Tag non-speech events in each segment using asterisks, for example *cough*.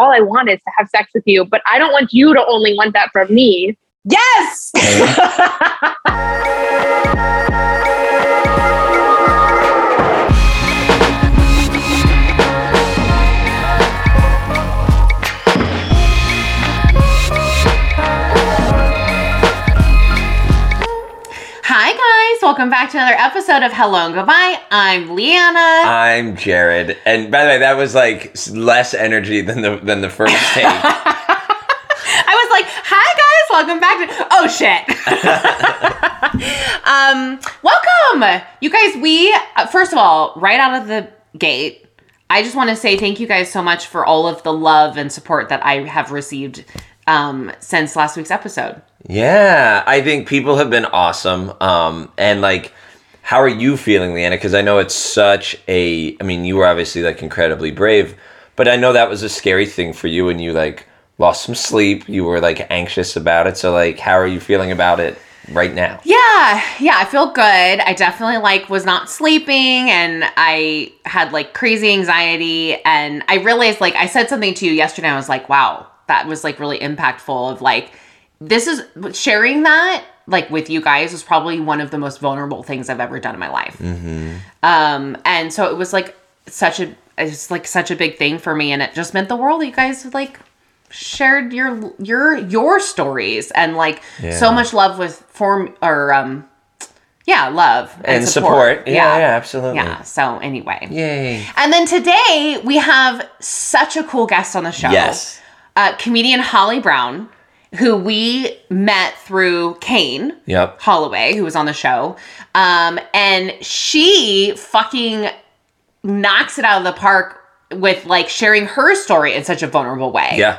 all I want is to have sex with you, but I don't want you to only want that from me. Yes. *laughs* welcome back to another episode of Hello and Goodbye. I'm Leanna. I'm Jared, and by the way, that was like less energy than the than the first *laughs* take. I was like, "Hi guys, welcome back to Oh shit." *laughs* um, welcome. You guys, we uh, first of all, right out of the gate, I just want to say thank you guys so much for all of the love and support that I have received um since last week's episode. Yeah, I think people have been awesome. Um, and like, how are you feeling, Leanna? Because I know it's such a. I mean, you were obviously like incredibly brave, but I know that was a scary thing for you, and you like lost some sleep. You were like anxious about it. So like, how are you feeling about it right now? Yeah, yeah, I feel good. I definitely like was not sleeping and I had like crazy anxiety and I realized like I said something to you yesterday. I was like, wow, that was like really impactful of like this is sharing that like with you guys was probably one of the most vulnerable things I've ever done in my life. Um and so it was like such a it's like such a big thing for me and it just meant the world that you guys like shared your your your stories and like so much love with form or um yeah love And support. Yeah, yeah, absolutely. yeah so anyway Yay! and then today we have such a cool guest on the show Yes. uh, comedian holly brown who we met through kane Yep. holloway who was on the show um and she fucking knocks it out of the park with like sharing her story in such a vulnerable way Yeah.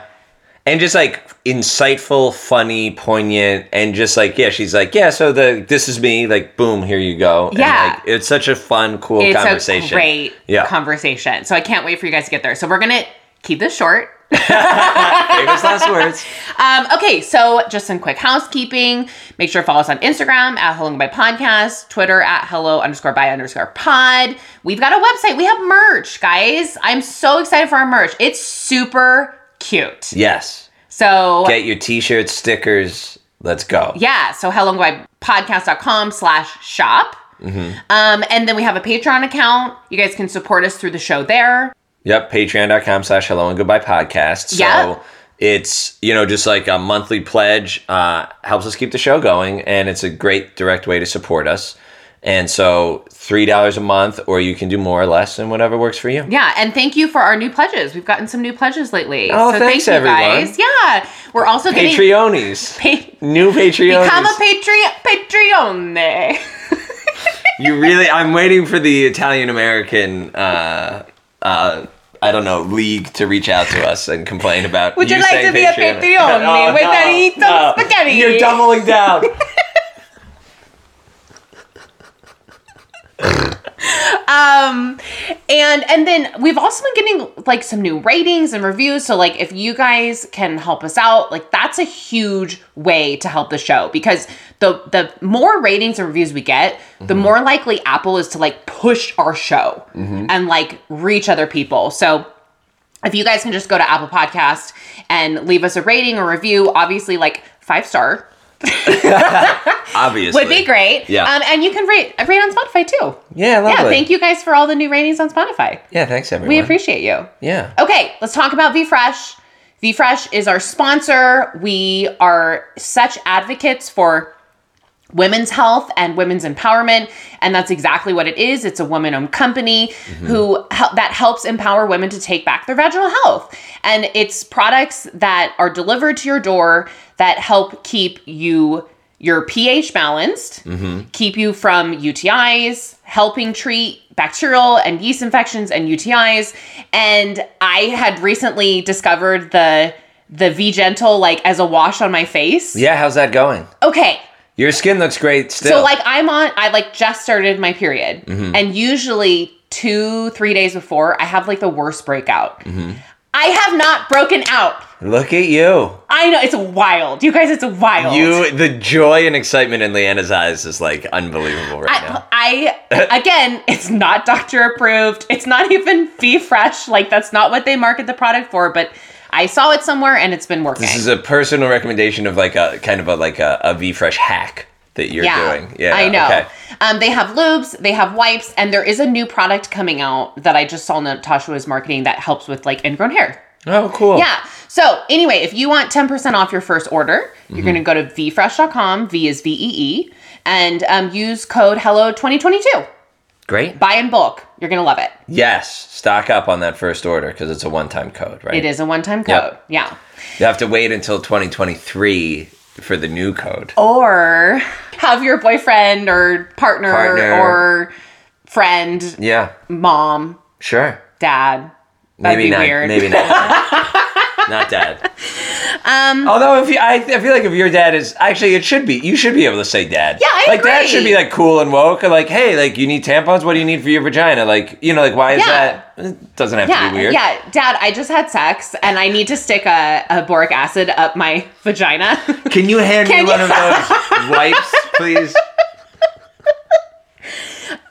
And just like insightful, funny, poignant, and just like, yeah, she's like, yeah, so the this is me, like, boom, here you go. And, Yeah. like, it's such a fun, cool it's conversation. a great Yeah. conversation. So I can't wait for you guys to get there. So we're gonna keep this short. *laughs* Famous last words. Um, okay, so just some quick housekeeping. Make sure to follow us on Instagram at Hello and Goodbye Podcast, Twitter at Hello underscore by underscore pod. We've got a website. We have merch, guys. I'm so excited for our merch. It's super cute. Yes. So Get your t-shirts, stickers. Let's go. yeah, so hello and goodbye podcast.com slash shop. Mm-hmm. Um, and then we have a Patreon account. You guys can support us through the show there. Yep. Patreon.com slash hello and goodbye podcast. So Yep. it's, you know, just like a monthly pledge, uh, helps us keep the show going. And it's a great direct way to support us. And so $3 a month, or you can do more or less and whatever works for you. Yeah, and thank you for our new pledges. We've gotten some new pledges lately. Oh, so thanks, thank you everyone. guys. Yeah. We're also getting Patreonies. *laughs* pa- New Patreonies. become a Patreon Patreon. *laughs* You really? I'm waiting for the Italian American, uh, uh, I don't know, league to reach out to us and complain about. Would you like saying to be a Patreon *laughs* with a little spaghetti? You're doubling down. *laughs* Um and and then we've also been getting like some new ratings and reviews. So like if you guys can help us out, like that's a huge way to help the show because the the more ratings and reviews we get, the more likely Apple is to like push our show and like reach other people. So if you guys can just go to Apple Podcast and leave us a rating or review, obviously like five star *laughs* Obviously. would be great. Yeah. Um, and you can rate rate on Spotify too. Yeah, lovely. Yeah, thank you guys for all the new ratings on Spotify. Yeah, thanks everyone. We appreciate you. Yeah. Okay, let's talk about VFresh. VFresh is our sponsor. We are such advocates for women's health and women's empowerment and that's exactly what it is. It's a woman-owned company mm-hmm. who that helps empower women to take back their vaginal health. And it's products that are delivered to your door that help keep you your ph balanced mm-hmm. keep you from utis helping treat bacterial and yeast infections and utis and i had recently discovered the the v gentle like as a wash on my face. Yeah, how's that going? okay Your skin looks great still. so like I'm on I like just started my period Mm-hmm. and usually 2 3 days before I have like the worst breakout. Mm-hmm. I have not broken out. Look at you. I know it's wild. You guys it's wild. You, the joy and excitement in Leanna's eyes is like unbelievable right now. I, I again, it's not doctor approved. It's not even VFresh. Like that's not what they market the product for. But I saw it somewhere and it's been working. This is a personal recommendation of like a kind of a like a, a V Fresh hack that you're doing. Yeah, I know. Okay. Um, they have lubes, they have wipes, and there is a new product coming out that I just saw Natasha was marketing that helps with like ingrown hair. Oh, cool. Yeah. So anyway, if you want 10% off your first order, Mm-hmm. you're going to go to vfresh.com, V is V E E, and um, use code HELLO2022. Great. Buy in bulk. You're going to love it. Yes, stock up on that first order because it's a one-time code, right? It is a one time Yep. code. Yeah. You have to wait until 2023 for the new code. Or have your boyfriend or partner, Partner. or friend, Yeah, mom, sure. dad. That'd maybe be not. weird. Maybe not. *laughs* not dad. Um. Although if you, I, I feel like if your dad is actually, it should be. You should be able to say dad. Yeah, I like dad should be like cool and woke. and Like, hey, like you need tampons. What do you need for your vagina? Like, you know, like why is Yeah. that? It doesn't have to be weird. yeah, Dad. I just had sex, and I need to stick a, a boric acid up my *laughs* vagina. Can you hand Can me one you- of those *laughs* wipes, please?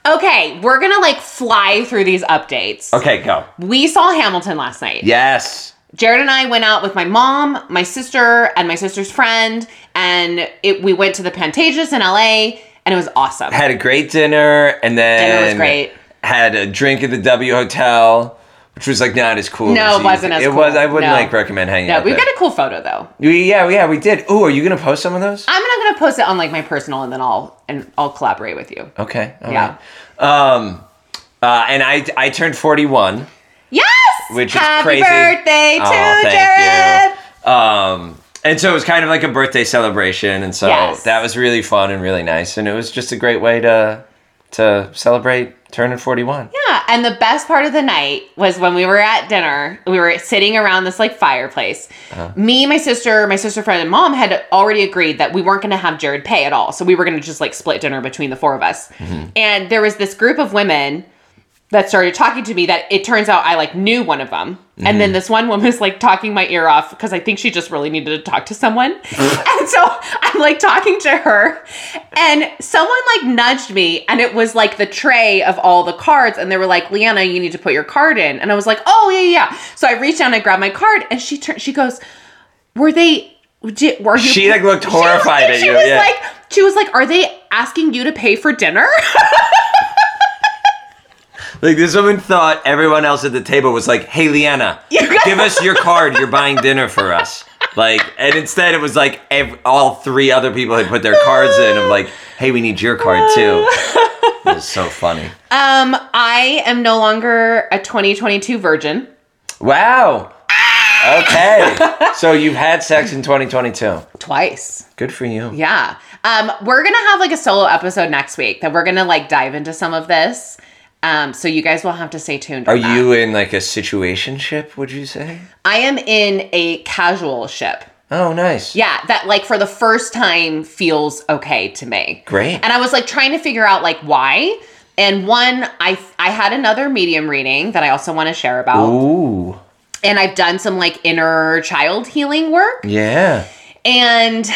okay, we're gonna like fly through these updates. Okay, go. We saw Hamilton last night. Yes. Jared and I went out with my mom, my sister, and my sister's friend, and it, we went to the Pantages in LA, and it was awesome. Had a great dinner, and then Dinner was great. Had a drink at the W Hotel, which was like not as cool. No, as it wasn't as It was. I wouldn't No. like recommend hanging Yeah, out we've there. got a cool photo though. We- yeah, yeah, we did. Oh, are you gonna post some of those? I'm not gonna post it on like my personal, and then I'll and I'll collaborate with you. Okay. Yeah. right. Um, uh, and I I turned forty one, Which is Happy crazy. birthday to Oh, thank Jared. you. Um, and so it was kind of like a birthday celebration, and so Yes. that was really fun and really nice, and it was just a great way to to celebrate turning forty one. Yeah, and the best part of the night was when we were at dinner. We were sitting around this like fireplace. Uh-huh. Me, my sister, my sister friend, and mom had already agreed that we weren't going to have Jared pay at all. So we were going to just like split dinner between the four of us. Mm-hmm. And there was this group of women that started talking to me that it turns out I like knew one of them. And Mm-hmm. then this one woman was like talking my ear off because I think she just really needed to talk to someone. *laughs* and so I'm like talking to her and someone like nudged me and it was like the tray of all the cards and they were like, "Leanna, you need to put your card in." And I was like, "Oh, yeah, yeah." So I reached down and grabbed my card and she turned she goes, "Were they did, were you She, like, looked *laughs* She horrified at she you, was yeah. like she was like, "Are they asking you to pay for dinner?" *laughs* Like this woman thought everyone else at the table was like, "Hey, Leanna, *laughs* give us your *laughs* card. You're buying dinner for us." Like, and instead it was like ev- all three other people had put their cards in of like, "Hey, we need your card too." *laughs* It was so funny. Um, I am no longer a 2022 virgin. Wow. Okay. so you've had sex in 2022. Twice. Good for you. Yeah. Um, we're gonna have like a solo episode next week that we're gonna like dive into some of this. Um, so you guys will have to stay tuned. Are you in like a situationship? Would you say? I am in a casual ship. Oh, nice. Yeah, that like for the first time feels okay to me. Great. And I was like trying to figure out like why. And one, I I had another medium reading that I also want to share about. Ooh. And I've done some like inner child healing work. Yeah. And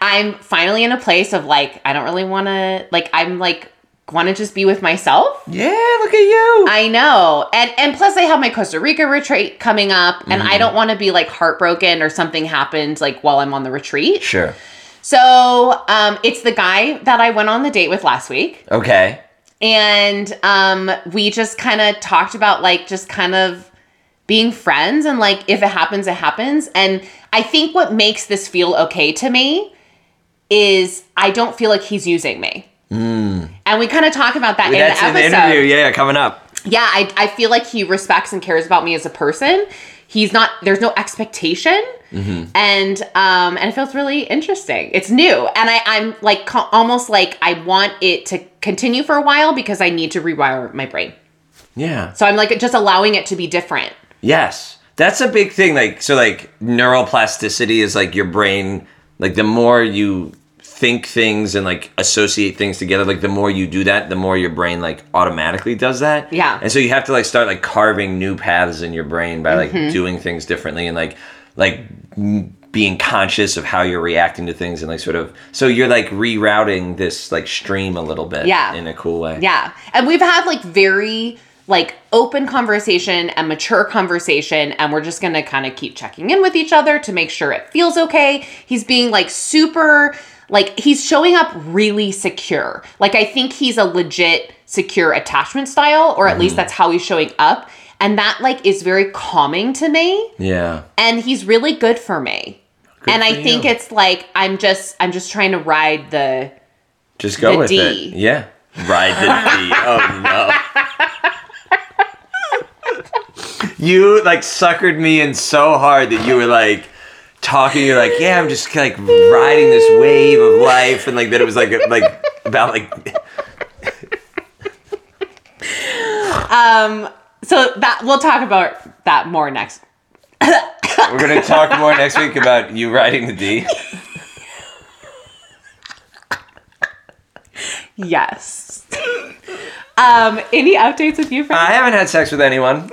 I'm finally in a place of like, I don't really want to, like, I'm like, want to just be with myself. Yeah. Look at you. I know. And and plus I have my Costa Rica retreat coming up and I don't want to be like heartbroken or something happened like while I'm on the retreat. sure. So, um it's the guy that I went on the date with last week Okay. and um we just kind of talked about like just kind of being friends and like if it happens it happens and I think what makes this feel okay to me is I don't feel like he's using me. And we kind of talk about that in Hmm. That's the in the episode interview. Yeah, coming up. yeah, I, I feel like he respects and cares about me as a person. He's not there's no expectation. And um and it feels really interesting. It's new. And I, I'm like co- almost like I want it to continue for a while because I need to rewire my brain. Yeah. So I'm like just allowing it to be different. Yes. That's a big thing. Like, so, like, neuroplasticity is like your brain, like, the more you think things and like associate things together, like, the more you do that, the more your brain, like, automatically does that. Yeah. And so you have to, like, start, like, carving new paths in your brain by, like, Mm-hmm. doing things differently and, like, like, being conscious of how you're reacting to things and, like, sort of, so you're, like, rerouting this, like, stream a little bit. Yeah. In a cool way. Yeah. And we've had like very like open conversation and mature conversation and we're just going to kind of keep checking in with each other to make sure it feels okay. He's being like super like he's showing up really secure. Like I think he's a legit secure attachment style or at least mm-hmm. that's how he's showing up and that like is very calming to me Yeah. and he's really good for me. Good and for I think it's like I'm just I'm just trying to ride the Just go The with D. it. Yeah. Ride the D. Oh no. *laughs* you like suckered me in so hard that you were like talking. You're like, yeah, I'm just like riding this wave of life, and like that it was like like about like *laughs* um so that we'll talk about that more next we're gonna talk more next week about you riding the D. Yes. um, any updates with you? I haven't had sex with anyone. *laughs*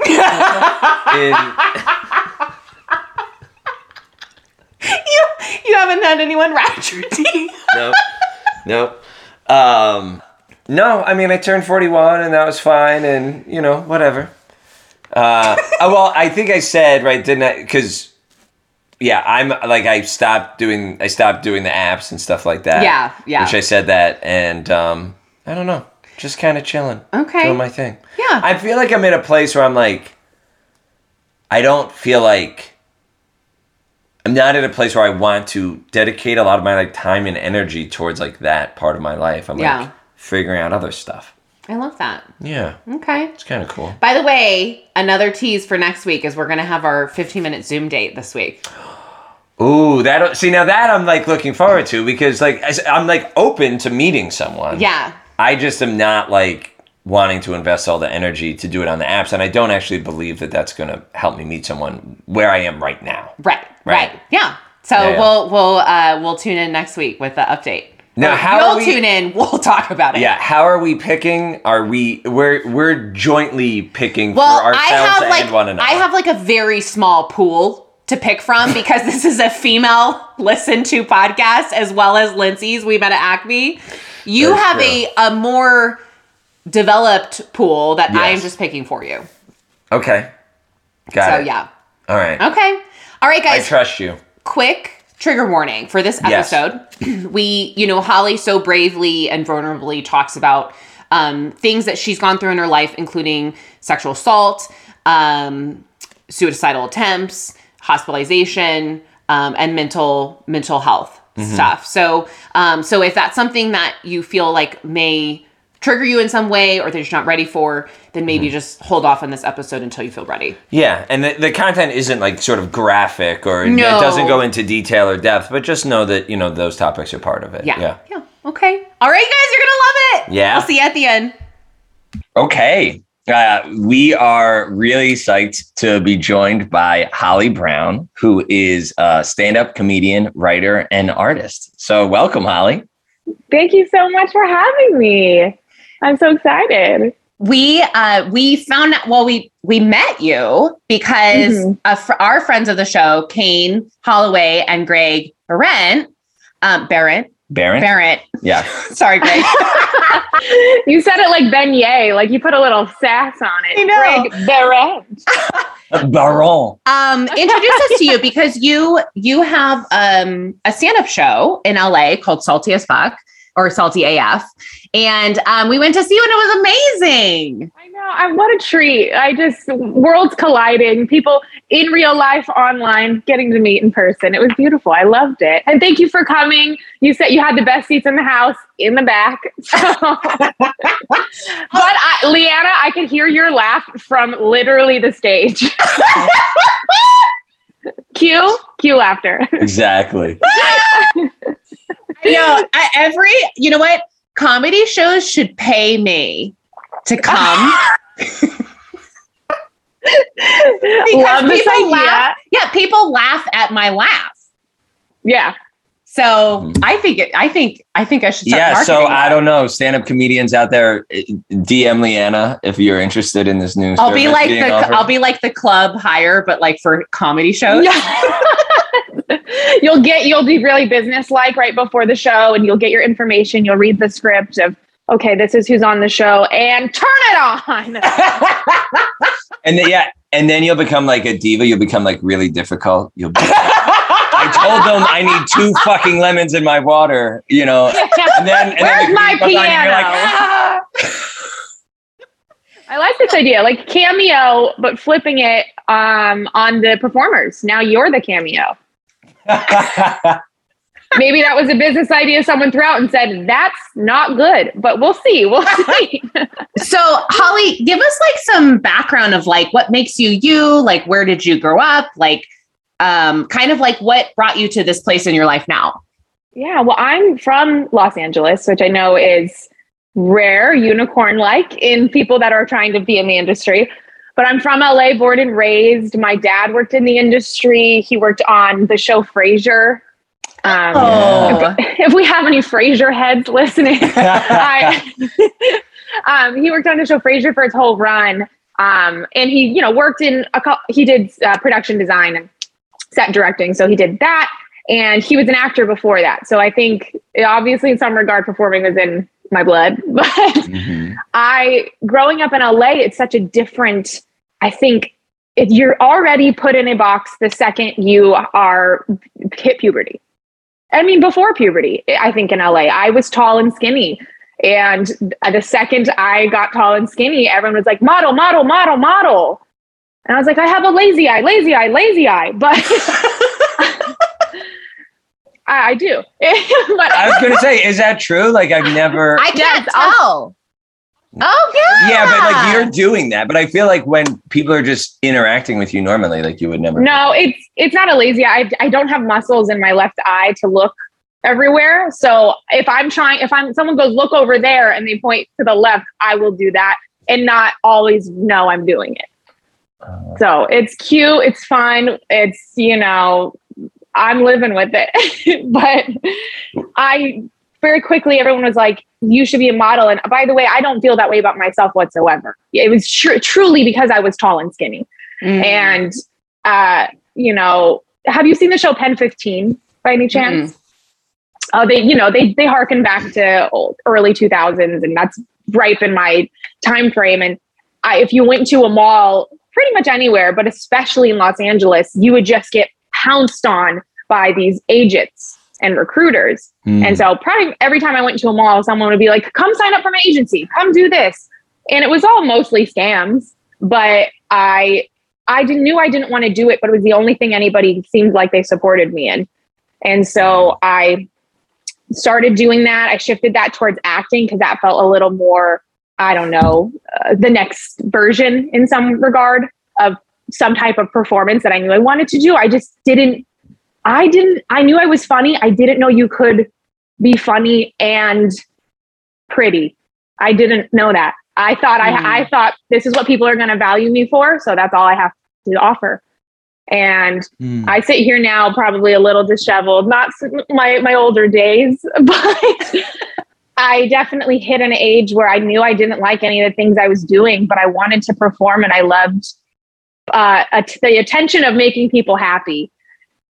in, *laughs* you, you haven't had anyone ride your *laughs* team. nope. Nope. Um, no, I mean, I turned 41 and that was fine and, you know, whatever. Uh, *laughs* uh, well, I think I said, right, didn't I? Because, yeah, I'm like, I stopped doing, I stopped doing the apps and stuff like that. Yeah, yeah. Which I said that and, um, I don't know, just kind of chilling. Okay. Doing my thing. Yeah. I feel like I'm in a place where I'm like, I don't feel like I'm not at a place where I want to dedicate a lot of my like time and energy towards like that part of my life. I'm Yeah. like figuring out other stuff. I love that. Yeah, Okay. it's kind of cool. By the way, another tease for next week is we're going to have our 15 minute Zoom date this week. *gasps* Ooh, that see now that I'm like looking forward to because like I'm like open to meeting someone. Yeah. I just am not like wanting to invest all the energy to do it on the apps, and I don't actually believe that that's going to help me meet someone where I am right now. Right. Right. Right. Yeah. So Yeah, yeah. we'll we'll uh we'll tune in next week with the update. Now, how you'll we- tune in, we'll talk about it. Yeah, how are we picking? Are we we're we're jointly picking Well, for ourselves I have and like one another. I have like a very small pool to pick from because this is a female listen to podcast as well as Lindsey's We Met at Acme. You That's have true. a a more developed pool that I am just picking for you. okay. Got So it. yeah. All right. Okay. All right, guys. I trust you. quick trigger warning for this Yes. episode. *clears throat* we, you know, Holly so bravely and vulnerably talks about um, things that she's gone through in her life, including sexual assault, um, suicidal attempts, hospitalization, um, and mental mental health stuff. So, um, so if that's something that you feel like may trigger you in some way or that you're not ready for, then maybe just hold off on this episode until you feel ready. Yeah, and the, the content isn't like sort of graphic or No. it doesn't go into detail or depth, but just know that you know those topics are part of it. Yeah. Yeah. Yeah. Okay. All right, guys, you're gonna love it. Yeah. We'll see you at the end. Okay. Uh, we are really psyched to be joined by Holly Brown, who is a stand up comedian, writer, and artist. So, welcome, Holly. Thank you so much for having me. I'm so excited. We uh we found out well we we met you because Mhm. uh, fr- our friends of the show, Kane Holloway and Greg Barrett, um Barrett, Baron? Barrett. Yeah. *laughs* Sorry, Greg. *laughs* you said it like beignet, like you put a little sass on it. I know. Greg Barrett. *laughs* Baron. um introduce us to you because you you have um a stand-up show in LA called Salty as Fuck or Salty AF. And um we went to see you and it was amazing. I know. I, what a treat. I just, worlds colliding, people in real life, online, getting to meet in person. It was beautiful. I loved it. And thank you for coming. You said you had the best seats in the house in the back. *laughs* *laughs* but I, Leanna, I could hear your laugh from literally the stage. *laughs* cue, cue laughter. Exactly. *laughs* you know, I, every you know what comedy shows should pay me to *laughs* come Love this people idea. laugh. Yeah, people laugh at my laugh. Yeah. So I think it, I think I think I should. Start yeah. So, marketing I don't know. Stand up comedians out there, eh, DM Leanna if you're interested in this new I'll be like the offered. I'll be like the club hire, but like for comedy shows. *laughs* *laughs* you'll get you'll be really business like right before the show and you'll get your information you'll read the script of okay, this is who's on the show, and turn it on. *laughs* and then yeah, and then you'll become like a diva. You'll become like really difficult. You'll be. I told them I need two fucking lemons in my water, you know. *laughs* And then, and Where's then my green goes on, and piano? like, "Ah." I like this idea, like cameo, but flipping it um, on the performers. Now you're the cameo. *laughs* Maybe that was a business idea someone threw out and said, that's not good, but we'll see. We'll *laughs* see. So, Holly, give us like some background of like what makes you you, like where did you grow up, like um kind of like what brought you to this place in your life now. yeah, well, I'm from Los Angeles, which I know is rare, unicorn like in people that are trying to be in the industry. But I'm from LA, born and raised. My dad worked in the industry. He worked on the show Frasier. Um, Oh. if we have any Frasier heads listening, *laughs* I, *laughs* um, he worked on the show Frasier for its whole run. Um, and he, you know, worked in a he did uh, production design and set directing. So he did that. And he was an actor before that. So I think obviously in some regard performing was in my blood. *laughs* But Mhm. I growing up in LA, it's such a different, I think if you're already put in a box the second you are hit puberty. I mean, before puberty, I think in LA, I was tall and skinny. And the second I got tall and skinny, everyone was like, model, model, model, model. And I was like, I have a lazy eye, lazy eye, lazy eye. But *laughs* I, I do. *laughs* but I was gonna say, is that true? Like I've never. I can't Yes, I'll- tell. Oh yeah. yeah, but like you're doing that. But I feel like when people are just interacting with you normally, like you would never. No, it's it's not a lazy. I, I don't have muscles in my left eye to look everywhere. So if I'm trying, if I'm someone goes look over there and they point to the left, I will do that and not always know I'm doing it. Uh, So it's cute, it's fun, it's you know, I'm living with it. *laughs* but I very quickly everyone was like, "You should be a model." And by the way, I don't feel that way about myself whatsoever. It was tr- truly because I was tall and skinny Mm. and uh, you know, have you seen the show PEN15 by any chance? Oh, they, you know, they they harken back to old, early 2000s, and that's ripe in my time frame. And I, if you went to a mall, pretty much anywhere, but especially in Los Angeles, you would just get pounced on by these agents and recruiters. Hmm. And so probably every time I went to a mall, someone would be like, come sign up for my agency, come do this. And it was all mostly scams, but I I didn't, knew I didn't want to do it, but it was the only thing anybody seemed like they supported me in. And so I started doing that. I shifted that towards acting because that felt a little more, I don't know, uh, the next version in some regard of some type of performance that I knew I wanted to do. I just didn't, I didn't, I knew I was funny. I didn't know you could be funny and pretty. I didn't know that. I thought Mm. I, I thought this is what people are going to value me for. So that's all I have to offer. And Hmm. I sit here now, probably a little disheveled, not my my older days, *laughs* but I definitely hit an age where I knew I didn't like any of the things I was doing, but I wanted to perform, and I loved uh, the attention of making people happy,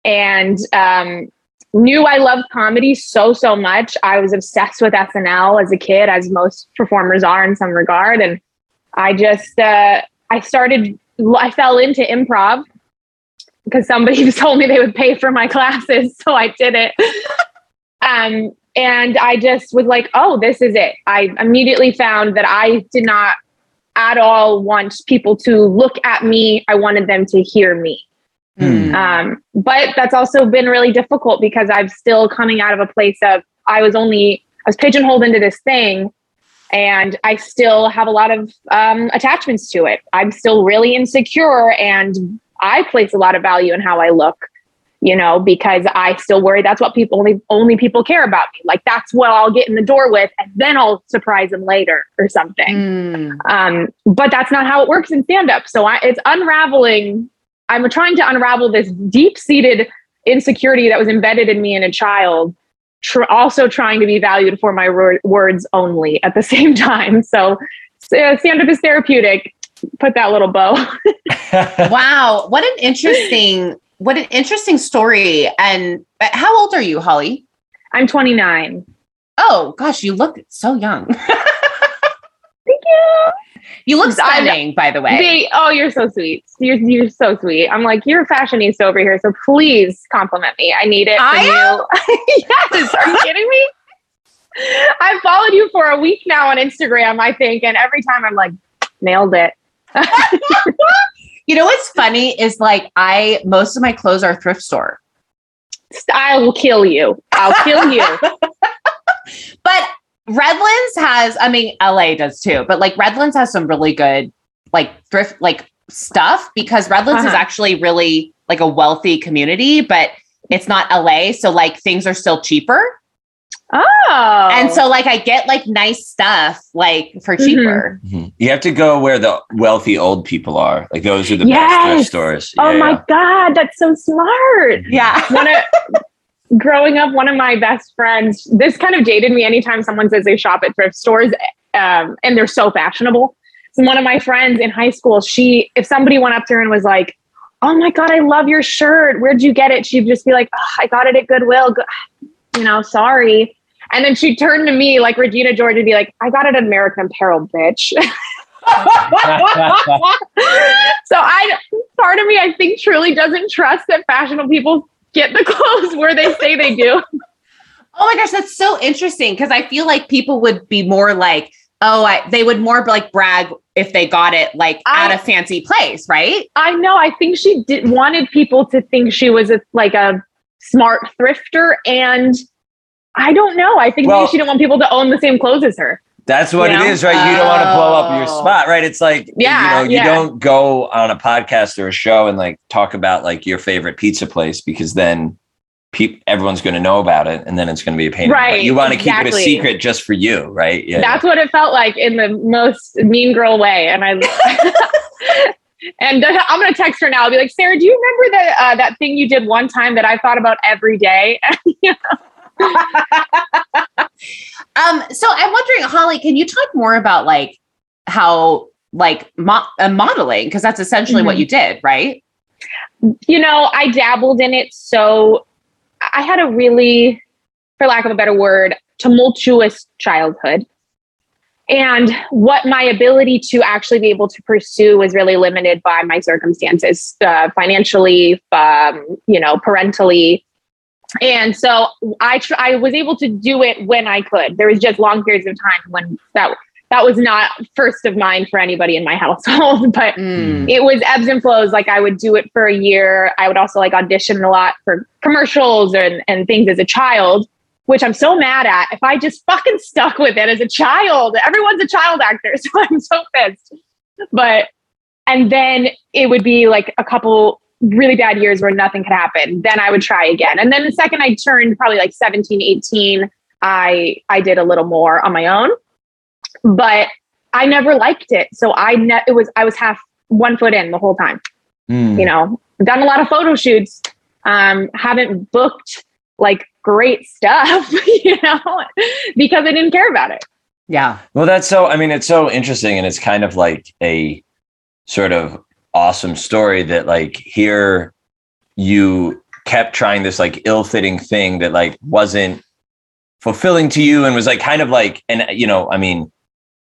and um, knew I loved comedy so so much. I was obsessed with SNL as a kid, as most performers are in some regard, and I just uh, I started. I fell into improv because somebody *laughs* told me they would pay for my classes, so I did it. *laughs* um, and I just was like, "Oh, this is it." I immediately found that I did not at all want people to look at me. I wanted them to hear me. Mm. Um, but that's also been really difficult because I'm still coming out of a place of I was only I was pigeonholed into this thing, and I still have a lot of um, attachments to it. I'm still really insecure, and I place a lot of value in how I look. You know, because I still worry that's what people only only people care about me. Like that's what I'll get in the door with, and then I'll surprise them later or something. Mm. Um, but that's not how it works in stand up. So I, it's unraveling. I'm trying to unravel this deep seated insecurity that was embedded in me in a child, tr- also trying to be valued for my wor- words only at the *laughs* same time. So uh, stand up is therapeutic. Put that little bow. *laughs* Wow, what an interesting what an interesting story. And uh, how old are you, Holly? I'm 29. Oh gosh, you look so young. *laughs* Thank you. You look I'm- stunning, by the way. They, oh, you're so sweet. You're you're so sweet. I'm like you're a fashionista over here, so please compliment me. I need it I you. *laughs* yes. Are you kidding me? I've followed you for a week now on Instagram, I think, and every time I'm like, nailed it. *laughs* You know what's funny is like I most of my clothes are thrift store. I will kill you. I'll kill you. *laughs* But Redlands has, I mean, LA does too, but like Redlands has some really good like thrift like stuff because Redlands is Uh-huh. actually really like a wealthy community, but it's not LA. So like things are still cheaper. Oh, And so like I get like nice stuff like for Mhm. cheaper. Mhm. You have to go where the wealthy old people are. Like those are the best thrift stores. oh Yeah, my yeah. god, that's so smart. Yeah. one of *laughs* growing up, one of my best friends, this kind of dated me anytime someone says they shop at thrift stores um, and they're so fashionable. So one of my friends in high school, she, if somebody went up to her and was like, Oh my God, I love your shirt. Where'd you get it? She'd just be like, oh, I got it at Goodwill. Go- you know, sorry. And then she'd turn to me like Regina George and be like, I got it at American Apparel, bitch. *laughs* so I part of me I think truly doesn't trust that fashionable people get the *laughs* clothes where they say they do. *laughs* Oh my gosh, that's so interesting because I feel like people would be more like, oh, I, they would more like brag if they got it like I- at a fancy place, right? I know. I think she did wanted people to think she was a, like a smart thrifter, and I don't know. I think Well- maybe she didn't want people to own the same clothes as her. That's what You know? is, right? You don't want to blow up your Oh. spot, right? It's like Yeah, you know, you yeah. don't go on a podcast or a show and like talk about like your favorite pizza place because then peop everyone's going to know about it, and then it's going to be a pain. in the butt. Right, You want to keep it a secret just for you, right? Yeah. That's what it felt like in the most mean girl way, and I. *laughs* And I'm gonna text her now. I'll be like, Sarah, do you remember that uh, that thing you did one time that I thought about every day? *laughs* *laughs* Um, so I'm wondering, Holly, can you talk more about like how like mo- uh, modeling because that's essentially what Mhm. you did, right? you know, I dabbled in it. So I had a really, for lack of a better word, tumultuous childhood. And what my ability to actually be able to pursue was really limited by my circumstances, uh, financially, um, you know, parentally. And so I tr- I was able to do it when I could. There was just long periods of time when that that was not first of mind for anybody in my *laughs* household, but Mm. it was ebbs and flows. Like I would do it for a year. I would also like audition a lot for commercials and, and things as a child, which I'm so mad at. If I just fucking stuck with it as a child, everyone's a child actor. *laughs* So I'm so pissed. But, and then it would be like a couple really bad years where nothing could happen. Then I would try again. And then the second I turned probably like 17, 18, I, I did a little more on my own, but I never liked it. So I, ne- it was, I was half one foot in the whole time Mm. you know done a lot of photo shoots um haven't booked like great stuff *laughs* you know because i didn't care about it Yeah. Well, that's so, I mean, it's so interesting. And it's kind of like a sort of awesome story that, like, here you kept trying this like ill fitting thing that, like, wasn't fulfilling to you and was like kind of like, and, you know, I mean,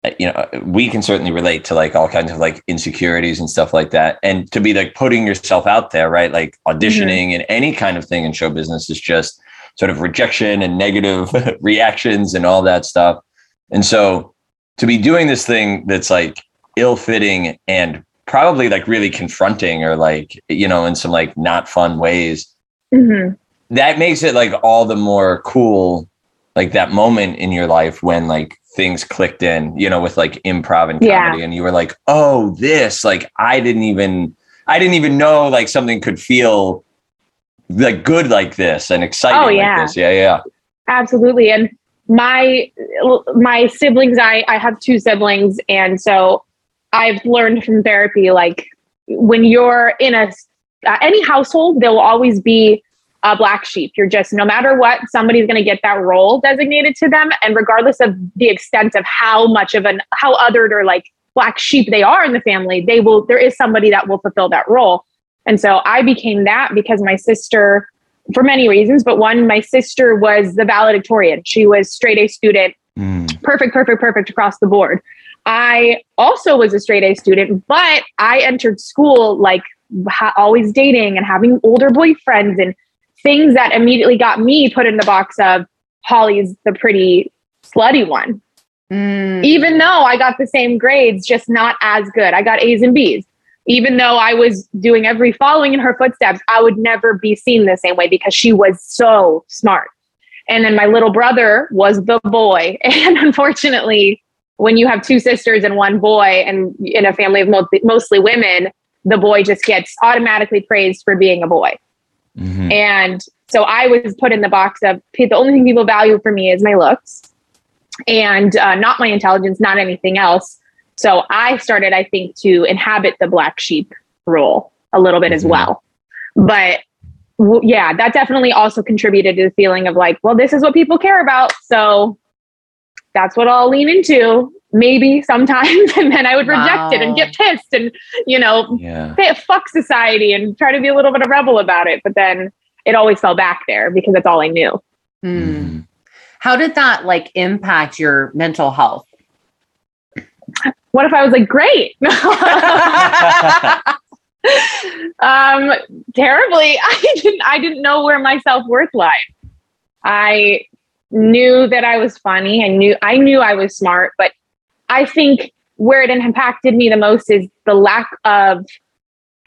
uh, you know, we can certainly relate to like all kinds of like insecurities and stuff like that. And to be like putting yourself out there, right? Like auditioning and any kind of thing in show business is just sort of rejection and negative *laughs* reactions and all that stuff. And so to be doing this thing that's like ill fitting and probably like really confronting or like, you know, in some like not fun ways, hmm that makes it like all the more cool, like that moment in your life when like things clicked in, you know, with like improv and Yeah. comedy. And you were like, oh, this, like, I didn't even, I didn't even know like something could feel like good like this and exciting Oh, like yeah. this. Yeah. Yeah. absolutely and my my siblings i i have two siblings and so i've learned from therapy like when you're in a uh, any household there will always be a black sheep you're just no matter what somebody's going to get that role designated to them and regardless of the extent of how much of an how othered or like black sheep they are in the family they will there is somebody that will fulfill that role and so i became that because my sister for many reasons, but one, my sister was the valedictorian. She was straight A student, Mm. perfect, perfect, perfect across the board. I also was a straight A student, but I entered school like ha- always dating and having older boyfriends and things that immediately got me put in the box of Holly's the pretty slutty one. Mm. Even though I got the same grades, just not as good. I got A's and B's. Even though I was doing every following in her footsteps, I would never be seen the same way because she was so smart. And then my little brother was the boy. *laughs* And unfortunately, when you have two sisters and one boy, and in a family of mostly, mostly women, the boy just gets automatically praised for being a boy. Mhm. And so I was put in the box of the only thing people value for me is my looks and uh, not my intelligence, not anything else. So I started, I think, to inhabit the black sheep role a little bit as Mhm. well. But w- yeah, that definitely also contributed to the feeling of like, well, this is what people care about. So that's what I'll lean into maybe sometimes. *laughs* And then I would reject it and get pissed and, you know, Yeah. say fuck society and try to be a little bit of rebel about it. But then it always fell back there because that's all I knew. Mm. How did that like impact your mental health? What if I was like, great? *laughs* um, terribly. *laughs* I didn't I didn't know where my self-worth lied. I knew that I was funny. I knew I knew I was smart, but I think where it impacted me the most is the lack of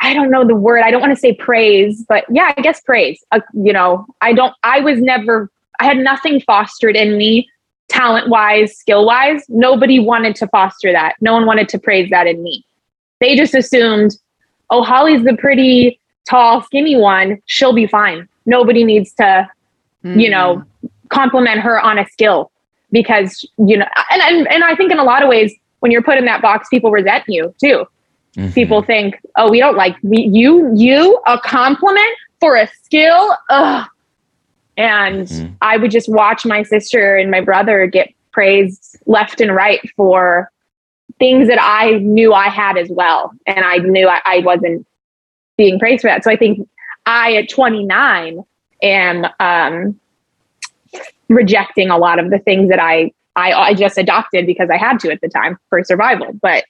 I don't know the word. I don't want to say praise, but yeah, I guess praise. Uh, you know, I don't I was never I had nothing fostered in me talent wise, skill wise. Nobody wanted to foster that. No one wanted to praise that in me. They just assumed, oh, Holly's the pretty, tall, skinny one. She'll be fine. Nobody needs to, you know, compliment her on a skill because, you know, and, and, and I think in a lot of ways, when you're put in that box, people resent you too. Mhm. People think, oh, we don't like we, you, you, a compliment for a skill. Ugh. And Mhm. I would just watch my sister and my brother get praised left and right for things that I knew I had as well. And I knew I, I wasn't being praised for that. So I think I, at 29, am um, rejecting a lot of the things that I, I, I just adopted because I had to at the time for survival. But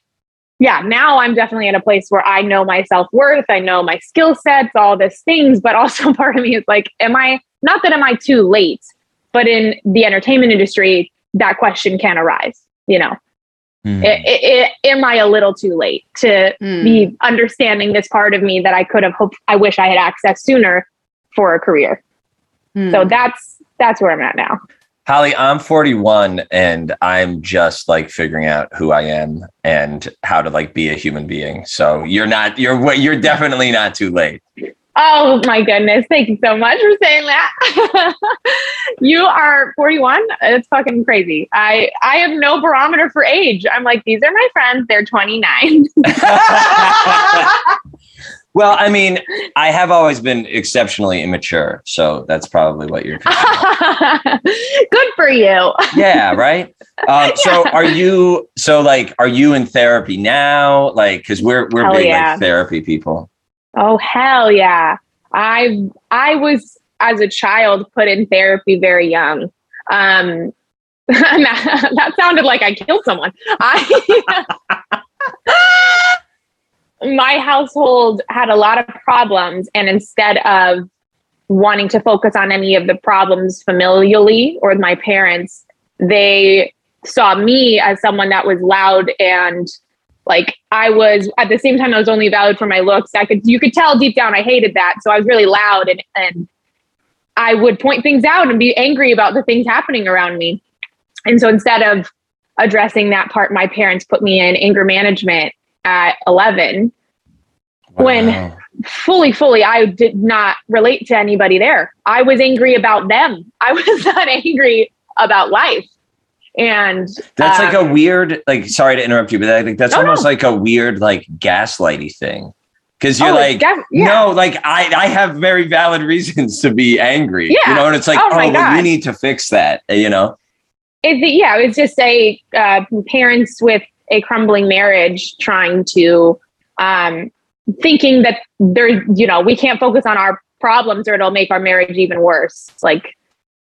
yeah, now I'm definitely in a place where I know my self worth, I know my skill sets, all these things. But also, *laughs* part of me is like, am I not that am I too late, but in the entertainment industry, that question can arise. You know, Mhm. I- I- I- am I a little too late to Mm. be understanding this part of me that I could have hoped I wish I had access sooner for a career. Mm. So that's that's where I'm at now. Holly, I'm 41 and I'm just like figuring out who I am and how to like be a human being. So you're not you're you're definitely not too late. Oh my goodness. Thank you so much for saying that. *laughs* you are 41. It's fucking crazy. I I have no barometer for age. I'm like, these are my friends. They're 29. *laughs* *laughs* Well, I mean, I have always been exceptionally immature, so that's probably what you're. *laughs* Good for you. yeah, right. Um, *laughs* so, are you? So, like, are you in therapy now? Like, because we're we're Hell big yeah. like therapy people. Oh hell yeah. I I was as a child put in therapy very young. Um that, *laughs* that sounded like I killed someone. I my household had a lot of problems and instead of wanting to focus on any of the problems familially or with my parents, they saw me as someone that was loud and like I was at the same time I was only valued for my looks. I could you could tell deep down I hated that. So I was really loud and and I would point things out and be angry about the things happening around me. And so instead of addressing that part, my parents put me in anger management at 11 When- fully fully i did not relate to anybody there i was angry about them *laughs* i was not angry about life and that's like a um, weird, like, sorry to interrupt you, but I think that's No, almost no. like a weird, like, gaslighty thing. Because you're oh, like, def- yeah. no, like, I, I have very valid *laughs* reasons to be angry. yeah. You know, and it's like, Oh oh, well, God. you need to fix that, you know? it's yeah it's just a uh, parents with a crumbling marriage trying to um thinking that they're you know we can't focus on our problems or it'll make our marriage even worse like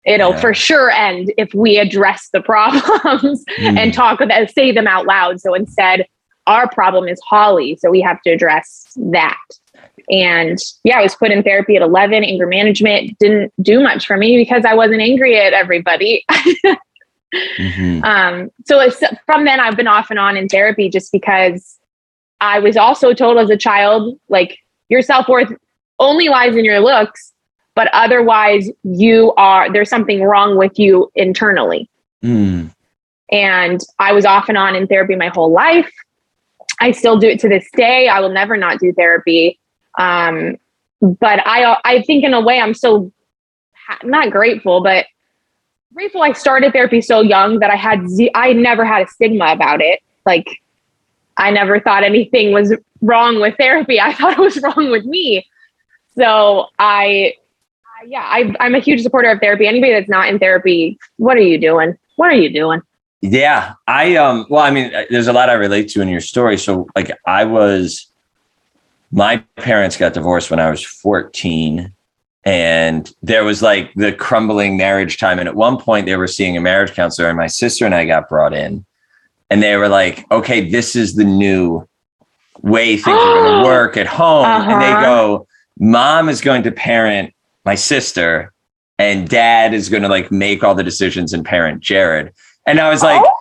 It'll Yeah. for sure end if we address the *laughs* problems Mm. and talk about say them out loud. So instead, our problem is Holly, so we have to address that. And yeah, I was put in therapy at 11. Anger management didn't do much for me because I wasn't angry at everybody. *laughs* Mhm. Um, so it's, from then, I've been off and on in therapy just because I was also told as a child, like, your self worth only lies in your looks, but otherwise, you are, there's something wrong with you internally. Mm. And I was off and on in therapy my whole life. I still do it to this day. I will never not do therapy. Um, but I, I think in a way, I'm so ha- not grateful, but grateful I started therapy so young that I had z- I never had a stigma about it. Like I never thought anything was wrong with therapy. *laughs* I thought it was wrong with me. So I, I yeah, I, I'm a huge supporter of therapy. Anybody that's not in therapy, what are you doing? What are you doing? Yeah, I um well, I mean, uh, there's a lot I relate to in your story. So like I was my parents got divorced when I was 14 and there was like the crumbling marriage time and at one point they were seeing a marriage counselor and my sister and I got brought in and they were like, "Okay, this is the new way things are going *gasps* to work at home." And they Uh-huh. go, "Mom is going to parent my sister and dad is going to like make all the decisions and parent Jared." And I was like, Oh.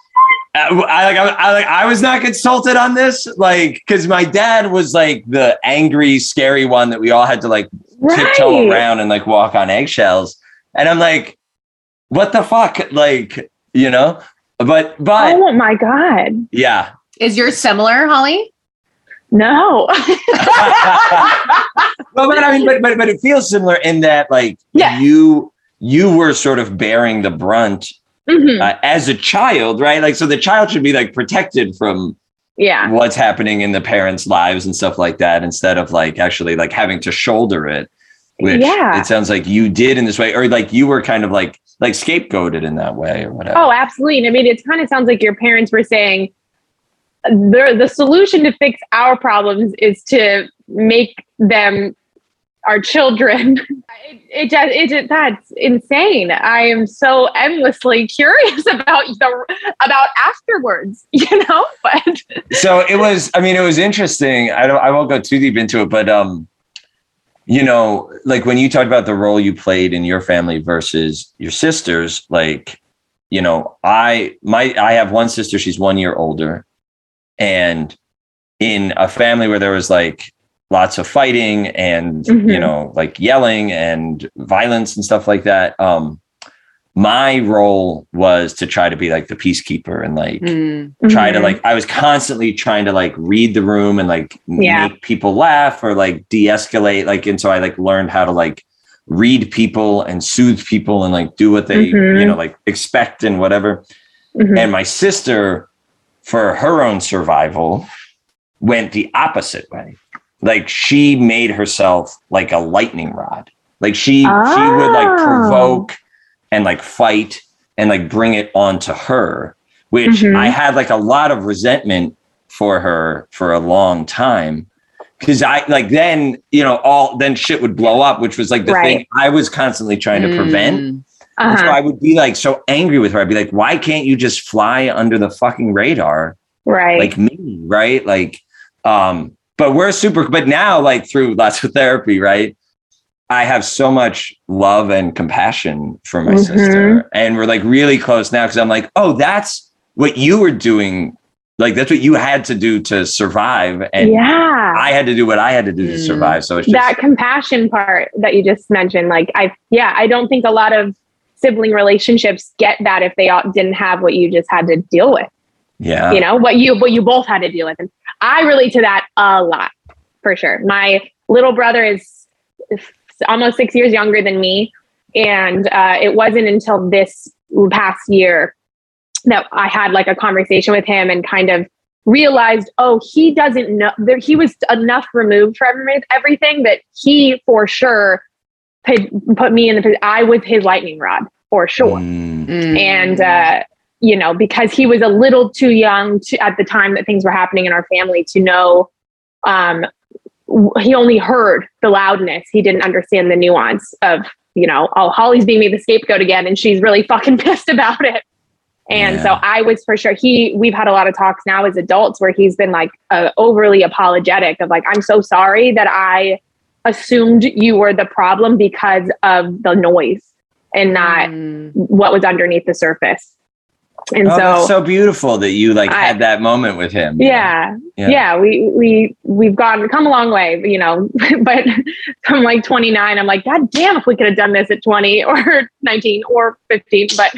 I, I like I, I like I was not consulted on this, like because my dad was like the angry, scary one that we all had to like tiptoe Right. around and like walk on eggshells. And I'm like, what the fuck, like you know? But but Oh my God. yeah, Is yours similar, Holly? No. *laughs* well, but I mean, but but but it feels similar in that like Yeah. you you were sort of bearing the brunt Mhm. uh, as a child, right? Like, so the child should be like protected from Yeah. what's happening in the parents' lives and stuff like that, instead of like actually like having to shoulder it. Which Yeah. it sounds like you did in this way, or like you were kind of like like scapegoated in that way, or whatever. Oh, absolutely. And I mean, it kind of sounds like your parents were saying the the solution to fix our problems is to make them our children. It, it it that's insane. I am so endlessly curious *laughs* about the about afterwards, *laughs* you know. But so it was i mean it was interesting i don't i won't go too deep into it but um you know like when you talked about the role you played in your family versus your sisters like you know i my i have one sister she's one year older and in a family where there was like lots of fighting and you Mhm. know like yelling and violence and stuff like that um my role was to try to be like the peacekeeper and like Mm. try to Mhm. like I was constantly trying to like read the room and like Yeah. make people laugh or like de-escalate like and so I like learned how to like read people and soothe people and like do what they Mhm. you know like expect and whatever Mhm. and my sister for her own survival went the opposite way like she made herself like a lightning rod like she she would like Oh. provoke and like fight and like bring it onto her which Mhm. i had like a lot of resentment for her for a long time because i like then you know all then shit would blow up which was like the thing i was constantly trying to prevent Mm. and so Uh-huh. I would be like so angry with her. I'd be like, why can't you just fly under the fucking radar right. like me? Right. Like, um, but we're super, but now, like through lots of therapy, right? I have so much love and compassion for my Mhm. sister. And we're like really close now because I'm like, oh, that's what you were doing. Like, that's what you had to do to survive. And yeah. I had to do what I had to do to Mm. survive. So it's just, that compassion part that you just mentioned like i yeah i don't think a lot of sibling relationships get that if they all didn't have what you just had to deal with yeah. you know what you what you both had to deal with and i relate to that a lot for sure my little brother is almost six years younger than me and uh, it wasn't until this past year that i had like a conversation with him and kind of realized oh he doesn't know there he was enough removed from everything that he for sure put, put me in the i was his lightning rod for sure Mm. Mm. and uh, you know because he was a little too young to, at the time that things were happening in our family to know um, he only heard the loudness he didn't understand the nuance of you know, oh, Holly's being made the scapegoat again, and she's really *laughs* fucking pissed about it. And Yeah. so I was for sure. He, we've had a lot of talks now as adults where he's been like uh, overly apologetic of like, I'm so sorry that I assumed you were the problem because of the noise and not Mm. what was underneath the surface. And Oh, so, that's so beautiful that you like I- had that moment with him. yeah, Yeah. yeah, we we we've gone come a long way, you know. *laughs* but from like 29, I'm like, God damn, if we could have done this at 20 *laughs* or 19 or 15. But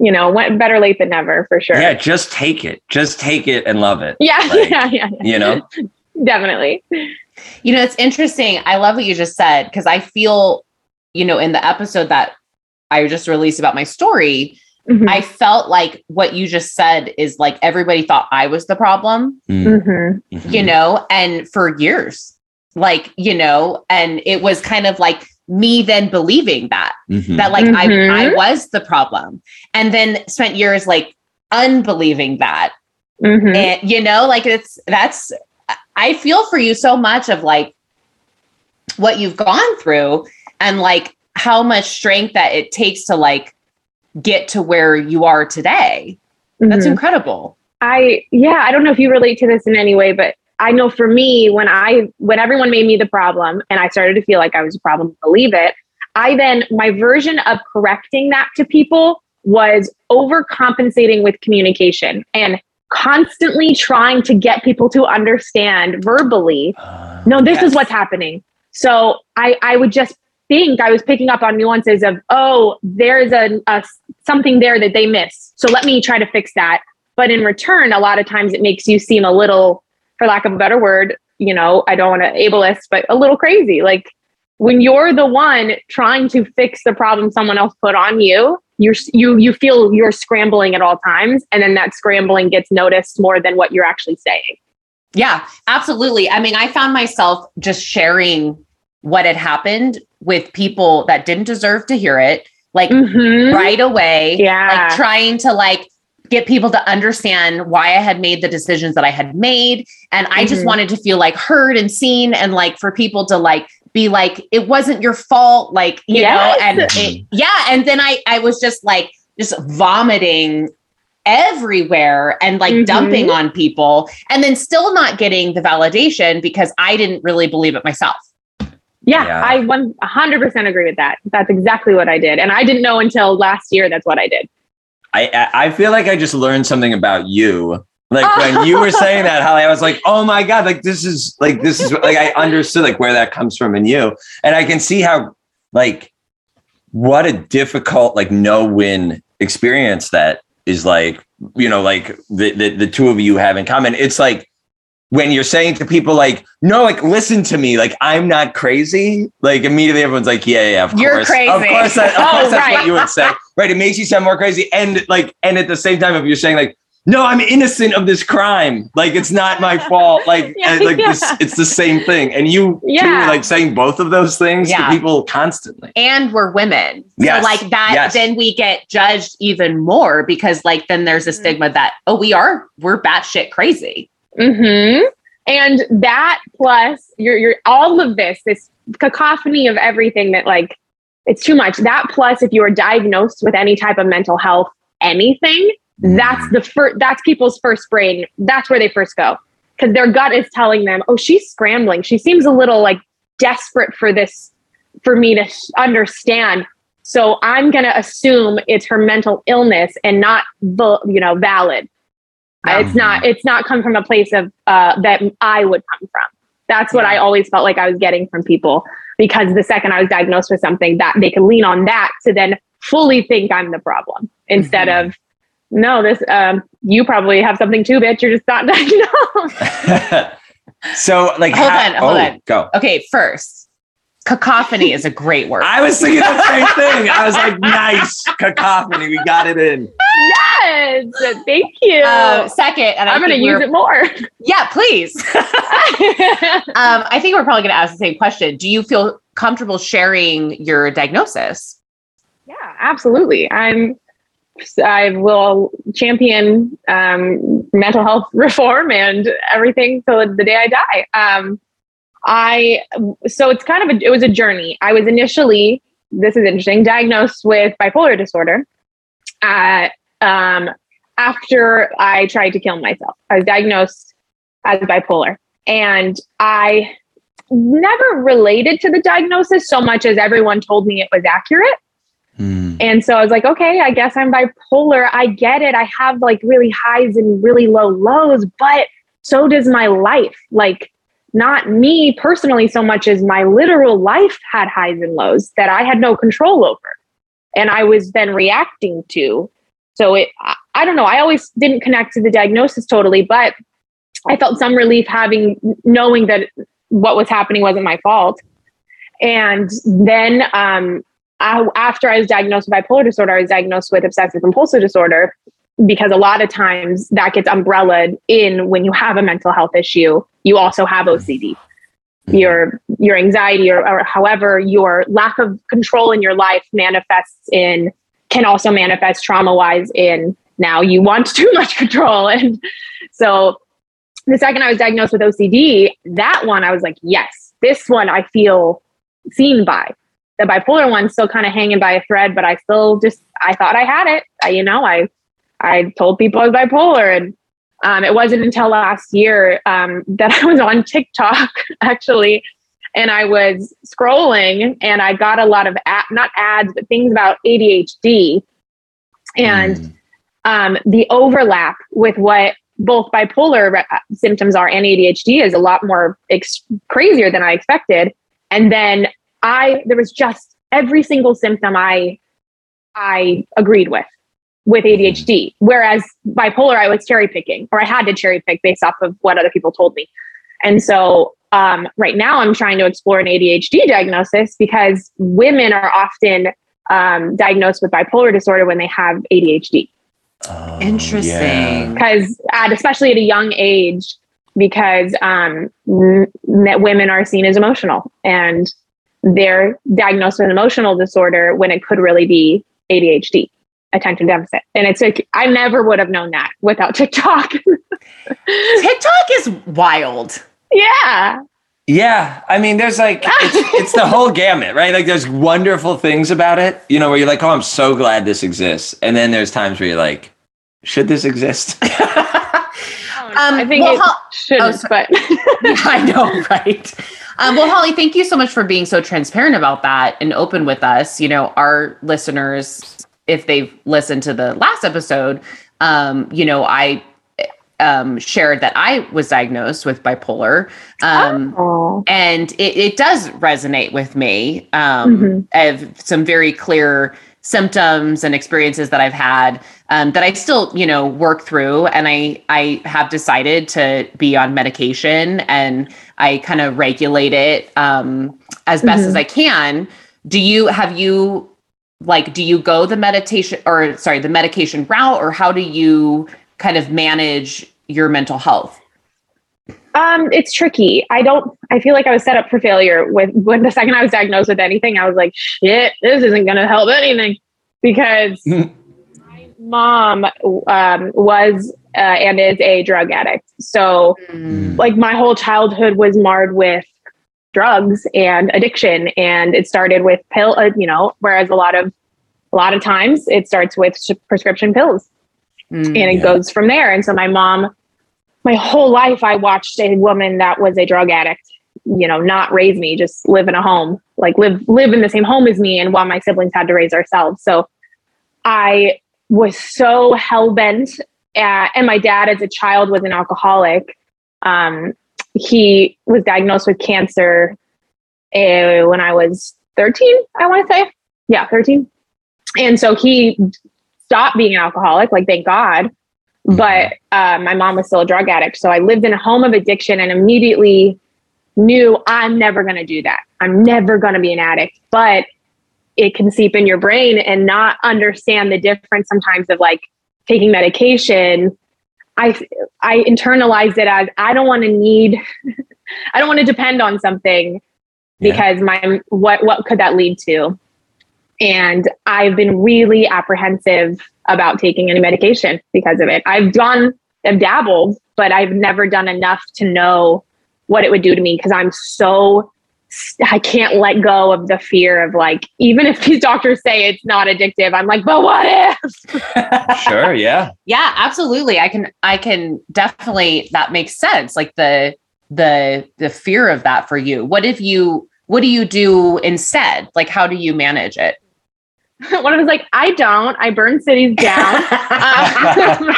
you know, what better late than never for sure. Yeah, just take it. Just take it and love it. yeah, *laughs* Like, yeah, yeah, yeah. You know? definitely. You know, it's interesting. I love what you just said because I feel, you know, in the episode that I just released about my story, Mhm. I felt like what you just said is like everybody thought I was the problem, Mm, Mhm. mhm. you know, and for years, like, you know, and it was kind of like me then believing that, Mhm. that like I, I Mhm. was the problem. And then spent years like unbelieving that Mhm. and you know like it's that's i feel for you so much of like what you've gone through and like how much strength that it takes to like get to where you are today that's Mhm. incredible I yeah, I don't know if you relate to this in any way, but I know for me when I when everyone made me the problem and I started to feel like I was a problem, believe it, I then my version of correcting that to people was overcompensating with communication and constantly trying to get people to understand verbally Uh, no this Yes. is what's happening so i i would just think i was picking up on nuances of oh there's a, a something there that they miss. So let me try to fix that. But in return a lot of times it makes you seem a little for lack of a better word you know i don't want to ableist but a little crazy. Like when you're the one trying to fix the problem someone else put on you you're you you feel you're scrambling at all times and then that scrambling gets noticed more than what you're actually saying. Yeah absolutely. I mean i found myself just sharing what had happened with people that didn't deserve to hear it like Mhm. right away yeah like trying to like get people to understand why I had made the decisions that I had made and I just Mhm. wanted to feel like heard and seen and like for people to like be like it wasn't your fault like you Yes. know and it, yeah and then I I was just like just vomiting everywhere and like Mhm. dumping on people and then still not getting the validation because I didn't really believe it myself. Yeah, Yeah. I 100% agree with that. That's exactly what I did. And I didn't know until last year that's what I did. I I I feel like I just learned something about you. Like *laughs* when you were saying that, Holly, I was like, oh my God, like this is like this is like I understood like where that comes from in you. And I can see how like what a difficult like no win experience that is like, you know, like the, the the two of you have in common. It's like when you're saying to people like, no, like listen to me, like I'm not crazy. Like immediately everyone's like, yeah, yeah, of You're course, crazy. of course, that, of *laughs* Oh, course that's what you would say, right? It makes you sound more crazy, and like, and at the same time, if you're saying like, no, I'm innocent of this crime, like it's not my *laughs* fault, like, Yeah, and, like this, it's the same thing, and you two Yeah. are like saying both of those things Yeah. to people constantly. and we're women. Yes, So like that, yes. then we get judged even more because like then there's a mm-hmm. stigma that oh we are we're batshit crazy. Hmm And that plus you're, you're all of this, this cacophony of everything that like, it's too much. That plus if you are diagnosed with any type of mental health, anything, that's the first, that's people's first brain. That's where they first go. Cause their gut is telling them, oh, she's scrambling. She seems a little like desperate for this, for me to understand. So I'm going to assume it's her mental illness and not, you know, valid. Uh, It's not. It's not come from a place of uh, that I would come from. That's what I always felt like I was getting from people because the second I was diagnosed with something, that they could lean on that to then fully think I'm the problem instead Mhm. of no. This um, you probably have something too, bitch. You're just not *laughs* diagnosed. *laughs* so, like, Hold how- on, hold oh, on. go. Okay, first, cacophony is a great word. I was thinking the same thing. I was like, *laughs* nice cacophony, we got it in. Yes, thank you. Uh, second, and I'm going to use it more. Yeah, please. *laughs* *laughs* um, I think we're probably going to ask the same question. Do you feel comfortable sharing your diagnosis? Yeah, absolutely. I'm. I will champion um, mental health *laughs* reform and everything till the day I die. Um, I so it's kind of a it was a journey. I was initially this is interesting, diagnosed with bipolar disorder. Uh, um, after I tried to kill myself, I was diagnosed as bipolar, and I never related to the diagnosis so much as everyone told me it was accurate. Mm. And so I was like, okay, I guess I'm bipolar. I get it. I have like really highs and really low lows, but so does my life. Like, not me personally so much as my literal life had highs and lows that I had no control over. And I was then reacting to. So it, I don't know. I always didn't connect to the diagnosis totally, but I felt some relief having knowing that what was happening wasn't my fault. And then um, I, after I was diagnosed with bipolar disorder, I was diagnosed with obsessive compulsive disorder because a lot of times that gets umbrellaed in when you have a mental health issue, you also have OCD. Mm-hmm. Your your anxiety or, or however your lack of control in your life manifests in can also manifest trauma wise in now you want too *laughs* much control. And so the second I was diagnosed with OCD, that one I was like, yes, this one I feel seen by. The bipolar one still kind of hanging by a thread, but I still just I thought I had it. I, you know, I I told people I was bipolar. And um, it wasn't until last year um, that *laughs* I was on TikTok, actually, and I was scrolling and I got a lot of, ad, not ads, but things about ADHD and mm. um, the overlap with what both bipolar re- symptoms are and ADHD is a lot more ex- crazier than I expected. And then I, there was just every single symptom I, I agreed with with ADHD. Whereas bipolar, I was cherry picking, or I had to cherry pick based off of what other people told me. And so um, right now, I'm trying to explore an ADHD diagnosis because women are often um, diagnosed with bipolar disorder when they have ADHD. Oh, Interesting. Because especially at a young age, because um, m- women are seen as emotional and they're diagnosed with an emotional disorder when it could really be ADHD attention deficit. And it's like, I never would have known that without *laughs* TikTok. TikTok is wild. Yeah. Yeah. I mean, there's like, it's, *laughs* it's the whole gamut, right? Like, there's wonderful things about it, you know, where you're like, oh, I'm so glad this exists. And then there's times where you're like, should this exist? *laughs* um, I think well, it ho- shouldn't, oh, but yeah, *laughs* I know, right? Um, well, Holly, thank you so much for being so transparent about that and open with us. You know, our listeners if they've listened to the last episode, um, you know, I um, shared that I was diagnosed with bipolar. Um, oh. And it, it, does resonate with me. Um, mm-hmm. I have some very clear symptoms and experiences that I've had um, that I still, you know, work through. And I, I have decided to be on medication and I kind of regulate it um, as best mm-hmm. as I can. Do you, have you like do you go the meditation or sorry the medication route or how do you kind of manage your mental health? Um it's tricky. I don't i feel like i was set up for failure with when the second i was diagnosed with anything i was like shit this isn't going to help anything. Because *laughs* my mom um, was uh, and is a drug addict. So mm. like my whole childhood was marred with drugs and addiction. And it started with pill uh, you know whereas a lot of a lot of times it starts with prescription pills. Mm, and it yeah. goes from there. And so my mom my whole life i watched a woman that was a drug addict you know not raise me just live in a home like live live in the same home as me and while my siblings had to raise ourselves so i was so hell-bent at, and my dad as a child was an alcoholic um, he was diagnosed with cancer uh, when I was 13, I want to say. Yeah, 13. And so he stopped being an alcoholic, like, thank God. Mm-hmm. But uh, my mom was still a drug addict. So I lived in a home of addiction and immediately knew I'm never going to do that. I'm never going to be an addict. But it can seep in your brain and not understand the difference sometimes of like taking medication I I internalized it as I don't want to need *laughs* I don't want to depend on something because my what what could that lead to? And I've been really apprehensive about taking any medication because of it. I've done I've dabbled, but I've never done enough to know what it would do to me because I'm so I can't let go of the fear of like, even if *laughs* these doctors say it's not addictive, I'm like, but what if? *laughs* sure, yeah. Yeah, absolutely. I can I can definitely that makes sense. Like the the the fear of that for you. What if you what do you do instead? Like how do you manage it? *laughs* One of was like, I don't. I burn cities down. um,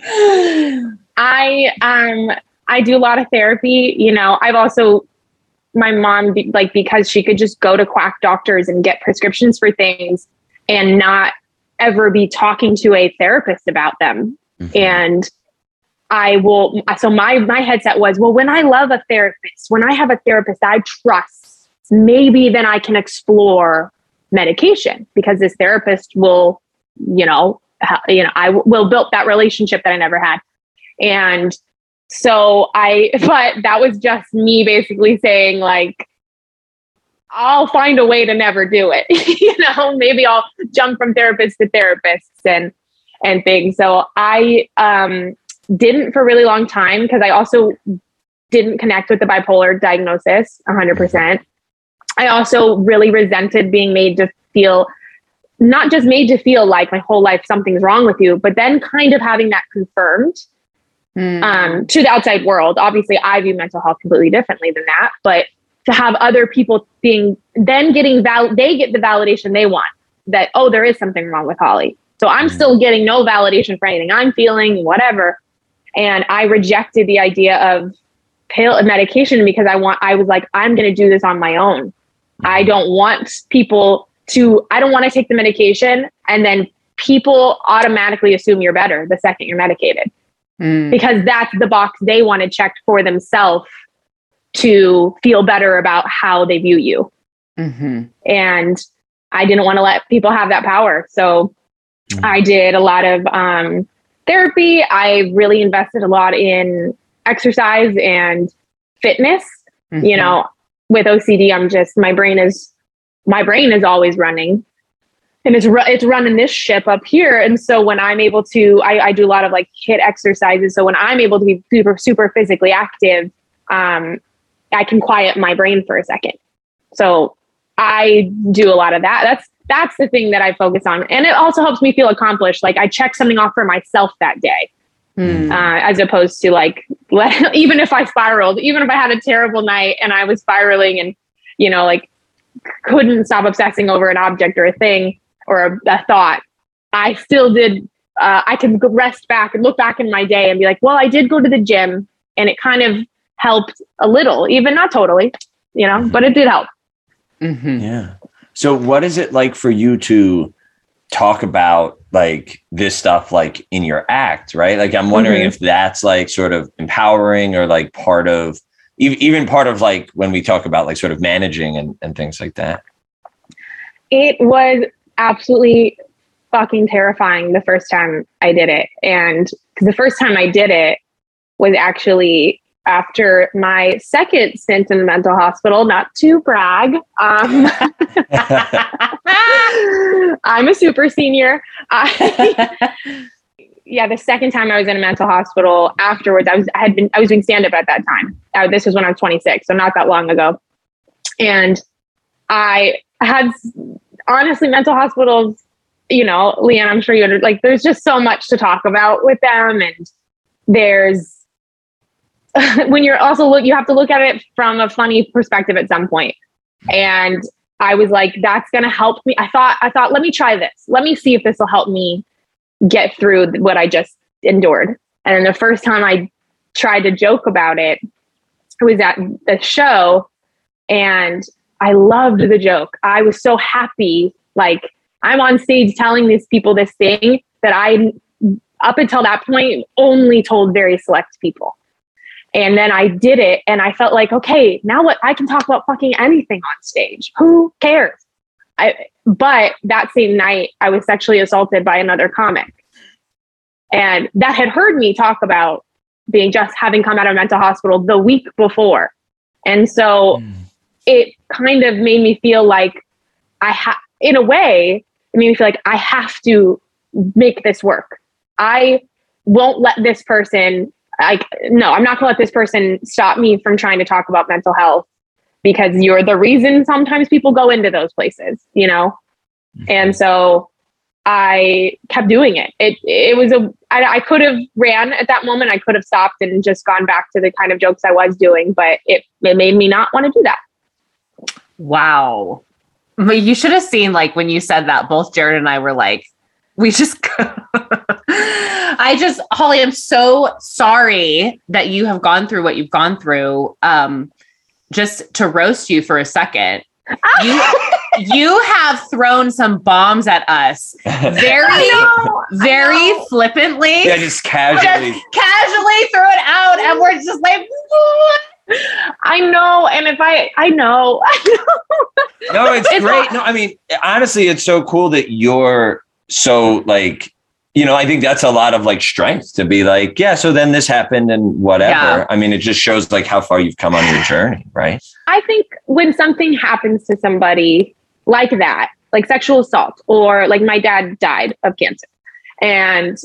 *laughs* I um I do a lot of therapy. You know, I've also my mom like because she could just go to quack doctors and get prescriptions for things and not ever be talking to a therapist about them. Mm-hmm. And I will so my my headset was, well, when I love a therapist, when I have a therapist I trust, maybe then I can explore medication because this therapist will, you know, you know, I will build that relationship that I never had. And so I, *laughs* but that was just me basically saying, like, I'll find a way to never do it. *laughs* you know, maybe I'll jump from therapist to therapist and, and things. So I um, didn't for a really long time because I also didn't connect with the bipolar diagnosis 100%. I also really resented being made to feel not just made to feel like my whole life something's wrong with you, but then kind of having that confirmed mm. um, to the outside world. Obviously, I view mental health completely differently than that, but to have other people being then getting val, they get the validation they want that oh, there is something wrong with Holly. So I'm mm. still getting no validation for anything I'm feeling, whatever. And I rejected the idea of pill medication because I want. I was like, I'm going to do this on my own. I don't want people to. I don't want to take the medication and then people automatically assume you're better the second you're medicated mm. because that's the box they want to check for themselves to feel better about how they view you. Mm-hmm. And I didn't want to let people have that power. So mm. I did a lot of um, therapy. I really invested a lot in exercise and fitness. Mm-hmm. You know, with OCD, I'm just, my brain is, my brain is always running and it's it's running this ship up here. And so when I'm able to, I, I do a lot of like HIIT exercises. So when I'm able to be super super physically active, um, I can quiet my brain for a second. So I do a lot of that. That's that's the thing that I focus on, and it also helps me feel accomplished. Like I check something off for myself that day. Mm. Uh, as opposed to like *laughs* even if I spiraled, even if I had a terrible night and I was spiraling and you know like couldn't stop obsessing over an object or a thing, or a, a thought, I still did. Uh, I can rest back and look back in my day and be like, well, I did go to the gym, and it kind of helped a little, even not totally, you know, mm-hmm. but it did help. Mm-hmm. Yeah. So, what is it like for you to talk about like this stuff like in your act, right? Like, I'm wondering mm-hmm. if that's like sort of empowering or like part of even part of like when we talk about like sort of managing and, and things like that. It was absolutely fucking terrifying the first time I did it. And the first time I did it was actually after my second stint in the mental hospital, not to brag. Um, *laughs* I'm a super senior. *laughs* yeah, the second time I was in a mental hospital afterwards, I was I had been I was doing stand up at that time. Uh, this was when I was 26, so not that long ago. And I had honestly, mental hospitals, you know, Leanne, I'm sure you under like there's just so much to talk about with them. And there's *laughs* when you're also look you have to look at it from a funny perspective at some point. And I was like, that's gonna help me. I thought, I thought, let me try this. Let me see if this will help me get through what I just endured. And the first time I tried to joke about it, it was at the show and I loved the joke. I was so happy. Like I'm on stage telling these people this thing that I, up until that point, only told very select people. And then I did it and I felt like, okay, now what? I can talk about fucking anything on stage. Who cares? I, but that same night, I was sexually assaulted by another comic. And that had heard me talk about being just having come out of mental hospital the week before. And so mm it kind of made me feel like I have, in a way, it made me feel like I have to make this work. I won't let this person, like, no, I'm not gonna let this person stop me from trying to talk about mental health because you're the reason sometimes people go into those places, you know? Mm-hmm. And so I kept doing it. It it was a I, I could have ran at that moment. I could have stopped and just gone back to the kind of jokes I was doing, but it it made me not want to do that. Wow. But you should have seen like when you said that, both Jared and I were like, we just *laughs* I just Holly, I'm so sorry that you have gone through what you've gone through. Um, just to roast you for a second. You *laughs* you have thrown some bombs at us very *laughs* very flippantly. Yeah, just casually. Just casually threw it out and we're just like what? I know, and if I, I know, *laughs* no, it's, It's great. No, I mean, honestly, it's so cool that you're so like, you know, I think that's a lot of like strength to be like, yeah, so then this happened and whatever. Yeah. I mean, it just shows like how far you've come on your journey, right? I think when something happens to somebody like that, like sexual assault, or like my dad died of cancer, and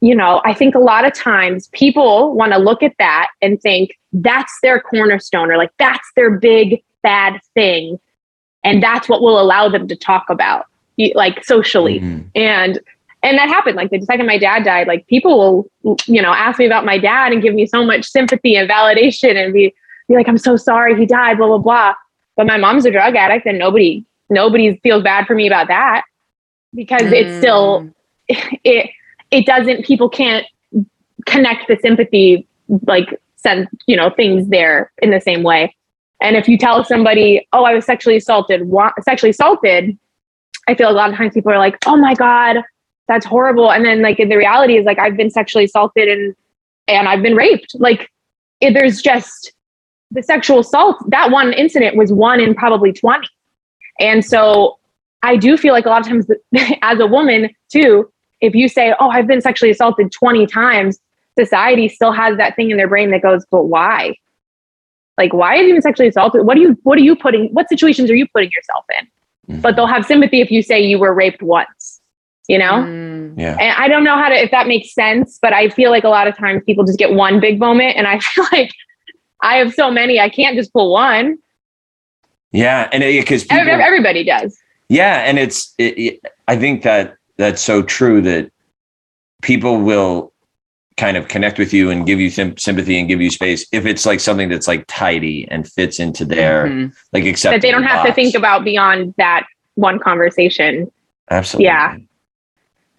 you know, I think a lot of times people want to look at that and think that's their cornerstone, or like that's their big bad thing, and that's what will allow them to talk about, like socially. Mhm. and and that happened. Like the second my dad died like people will you know ask me about my dad and give me so much sympathy and validation and be be like i'm so sorry he died blah blah blah. But my mom's a drug addict and nobody nobody feels bad for me about that because it's still mm. *laughs* it it doesn't people can't connect the sympathy like send you know things there in the same way. And if you tell somebody oh i was sexually assaulted wa- sexually assaulted i feel a lot of times people are like oh my god that's horrible. And then like in the reality is like i've been sexually assaulted and and i've been raped. Like it, there's just the sexual assault that one incident was one in probably 20 and so i do feel like a lot of times *laughs* as a woman too if you say oh i've been sexually assaulted 20 times society still has that thing in their brain that goes but why? Like why have you been sexually assaulted? What are you what are you putting what situations are you putting yourself in? But mm-hmm. they'll have sympathy if you say you were raped once you know Mm. Yeah. and I don't know how to if that makes sense, but I feel like a lot of times people just get one big moment, and I *laughs* feel like I have so many, I can't just pull one. Yeah. And because Ev- ev- Everybody does. Yeah, and it's it, it, I think that that's so true that people will kind of connect with you and give you sym- sympathy and give you space if it's like something that's like tidy and fits into their Mhm. like accept That they don't have to think about beyond that one conversation. absolutely Yeah.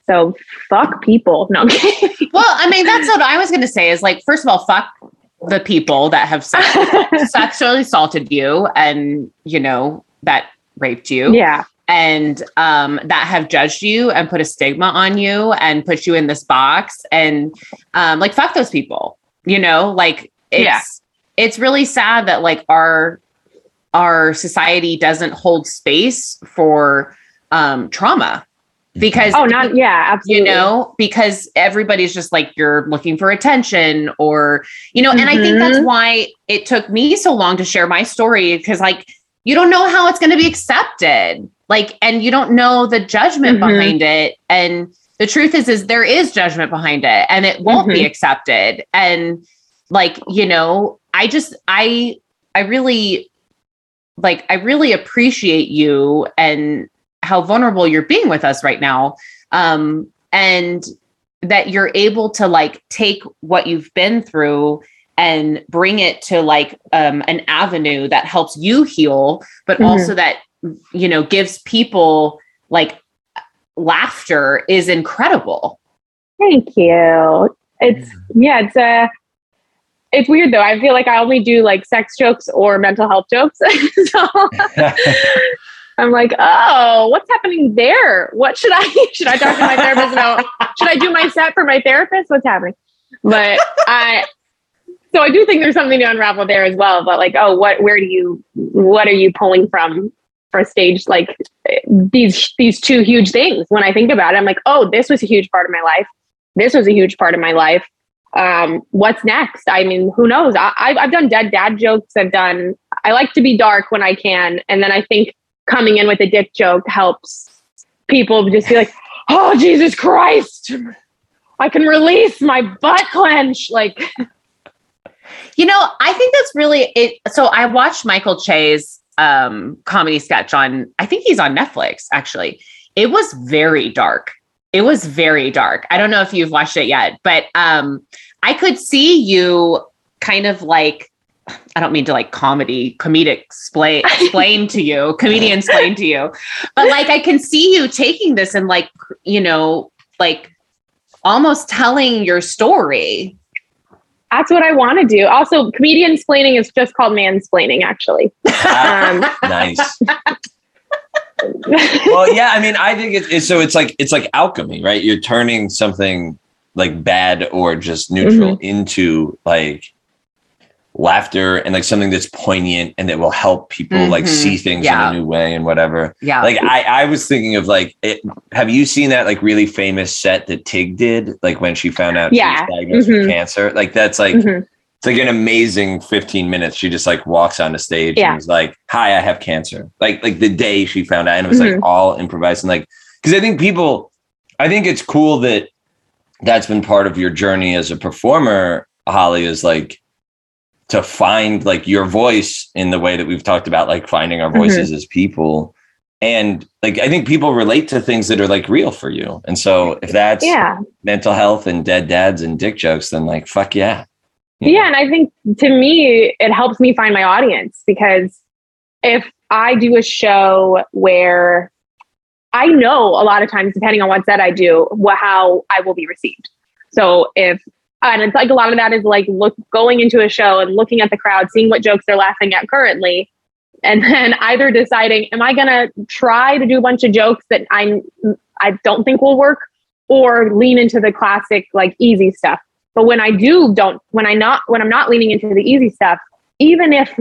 So fuck people. No, *laughs* Well, I mean, that's what I was going to say is like, first of all, fuck the people that have sex- *laughs* sexually assaulted you and, you know, that raped you yeah. and um, that have judged you and put a stigma on you and put you in this box. And um, like, fuck those people, you know, like it's, Yeah. it's really sad that like our, our society doesn't hold space for um, trauma because Oh, not yeah. Absolutely. you know because everybody's just like you're looking for attention or you know and i think that's Mhm. why it took me so long to share my story because like you don't know how it's going to be accepted like and you don't know the judgment Mhm. behind it and the truth is is there is judgment behind it and it won't be Mhm. accepted and like you know i just i i really like i really appreciate you and how vulnerable you're being with us right now um and that you're able to like take what you've been through and bring it to like um an avenue that helps you heal but Mhm. also that you know gives people like laughter is incredible Thank you. It's yeah, it's uh it's weird though. I feel like I only do like sex jokes or mental health jokes. *laughs* so *laughs* I'm like, oh, what's happening there? What should I *laughs* should I talk to my therapist about? Should I do my set for my therapist? What's happening? But I so I do think there's something to unravel there as well. But like, oh, what where do you what are you pulling from for stage like these these two huge things? When I think about it, I'm like, oh, this was a huge part of my life. This was a huge part of my life. Um, what's next? I mean, who knows? I, I've I've done dead dad jokes. I've done. I like to be dark when I can, and then I think coming in with a dick joke helps people just be like, oh Jesus Christ, I can release my butt clench. Like, You know, I think that's really it. So I watched Michael Che's um, comedy sketch on, I think he's on Netflix actually. It was very dark. It was very dark. I don't know if you've watched it yet, but um, I could see you kind of like, I don't mean to like comedy, comedic explain, *laughs* explain to you, comedian explain to you, but like I can see you taking this and like, you know, like almost telling your story that's what I want to do. Also, comedian explaining is just called mansplaining, actually. Um, *laughs* nice. *laughs* well, yeah, I mean, I think it's, it's, so it's like it's like alchemy, right? You're turning something like bad or just neutral mm-hmm. into like laughter and like something that's poignant and that will help people mm-hmm. like see things yeah. in a new way and whatever. Yeah. Like I, I was thinking of like, it, have you seen that like really famous set that Tig did? Like when she found out yeah. she was diagnosed mm-hmm. with cancer. Like that's like mm-hmm. it's like an amazing 15 minutes. She just like walks on the stage yeah. and was like, Hi, I have cancer. Like like the day she found out and it was like mm-hmm. all improvised and like because I think people I think it's cool that that's been part of your journey as a performer, Holly, is like to find like your voice in the way that we've talked about like finding our voices mm-hmm. as people. And like i think people relate to things that are like real for you. And so if that's yeah. mental health and dead dads and dick jokes then like fuck yeah. You yeah know? and i think to me it helps me find my audience because if i do a show where i know a lot of times depending on what set i do how i will be received. So if and it's like a lot of that is like look going into a show and looking at the crowd seeing what jokes they're laughing at currently and *laughs* then either deciding am i going to try to do a bunch of jokes that i i don't think will work or lean into the classic like easy stuff. But when i do don't when i not when i'm not leaning into the easy stuff even if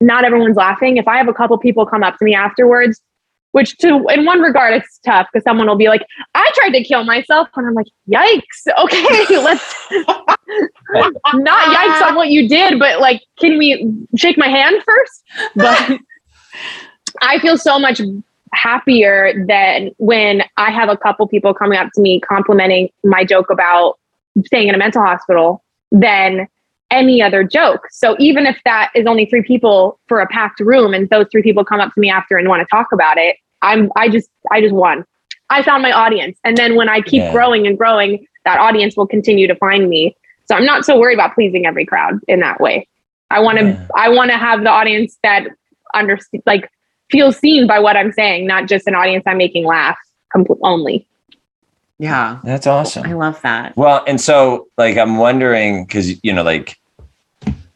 not everyone's laughing if i have a couple people come up to me afterwards which to in one regard it's tough because someone will be like i tried to kill myself and i'm like yikes *laughs* okay let's *laughs* not yikes on what you did but like can we shake my hand first? But *laughs* i feel so much happier than when i have a couple people coming up to me complimenting my joke about staying in a mental hospital than any other joke. So even if that is only three people for a packed room and those three people come up to me after and want to talk about it, I'm I just I just won. I found my audience. And then when I keep yeah. growing and growing, that audience will continue to find me. So I'm not so worried about pleasing every crowd in that way. I want to yeah. I want to have the audience that understand like feels seen by what I'm saying, not just an audience I'm making laugh only. Yeah. That's awesome. I love that. Well, and so like I'm wondering cuz you know like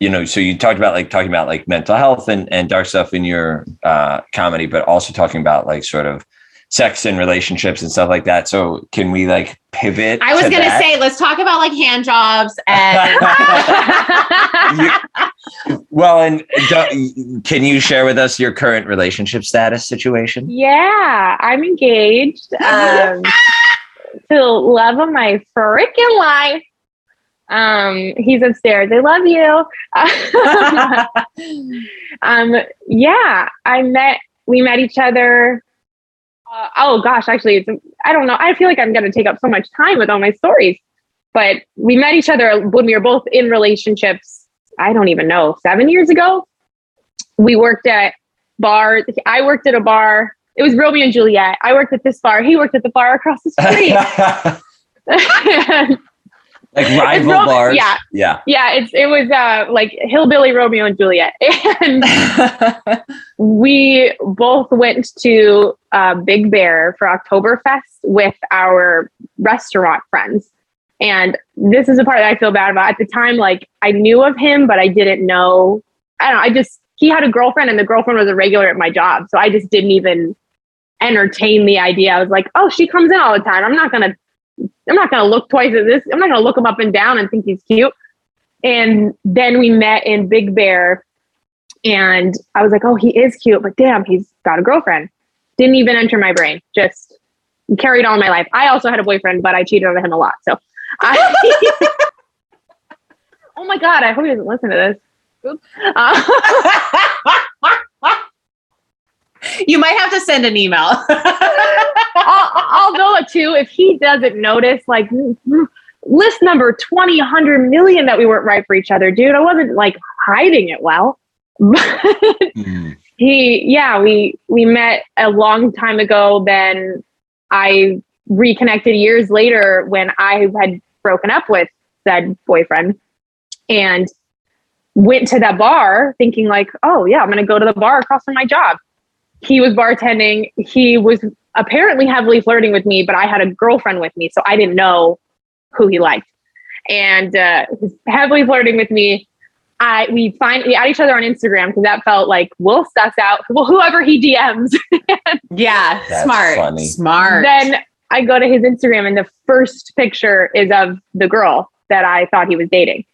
you know, so you talked about like talking about like mental health and, and dark stuff in your uh, comedy, but also talking about like sort of sex and relationships and stuff like that. So can we like pivot? I was to gonna that? say, let's talk about like hand jobs and. *laughs* *laughs* you, well, and can you share with us your current relationship status situation? Yeah, I'm engaged um, *laughs* to love of my freaking life. Um, he's upstairs. I love you. *laughs* um, yeah, I met, we met each other. Uh, oh gosh, actually, it's, I don't know. I feel like I'm going to take up so much time with all my stories, but we met each other when we were both in relationships. I don't even know, seven years ago. We worked at bars. I worked at a bar. It was Romeo and Juliet. I worked at this bar. He worked at the bar across the *laughs* street. *laughs* like *laughs* rival Ro- bars. Yeah, yeah, yeah. It's it was uh, like hillbilly Romeo and Juliet, *laughs* and *laughs* we both went to uh, Big Bear for Oktoberfest with our restaurant friends. And this is the part that I feel bad about. At the time, like I knew of him, but I didn't know. I don't know. I just he had a girlfriend, and the girlfriend was a regular at my job, so I just didn't even entertain the idea. I was like, oh, she comes in all the time. I'm not gonna I'm not going to look twice at this. I'm not going to look him up and down and think he's cute. And then we met in Big Bear, and I was like, oh, he is cute, but damn, he's got a girlfriend. Didn't even enter my brain. Just carried on my life. I also had a boyfriend, but I cheated on him a lot. So, I, *laughs* *laughs* oh my god, I hope he doesn't listen to this. *laughs* Uh, you might have to send an email. *laughs* I'll, I'll know it too if he doesn't notice. Like, list number 20, 100 million that we weren't right for each other, dude. I wasn't like hiding it well. Mhm. *laughs* he yeah we we met a long time ago then i reconnected years later when i had broken up with said boyfriend and went to that bar thinking like oh yeah i'm gonna go to the bar across from my job he was bartending he was apparently heavily flirting with me but i had a girlfriend with me so i didn't know who he liked and uh, he's heavily flirting with me I we find we add each other on Instagram because that felt like we'll suss out well whoever he DMs. *laughs* Yeah, That's smart. funny. Smart. then I go to his Instagram and the first picture is of the girl that I thought he was dating.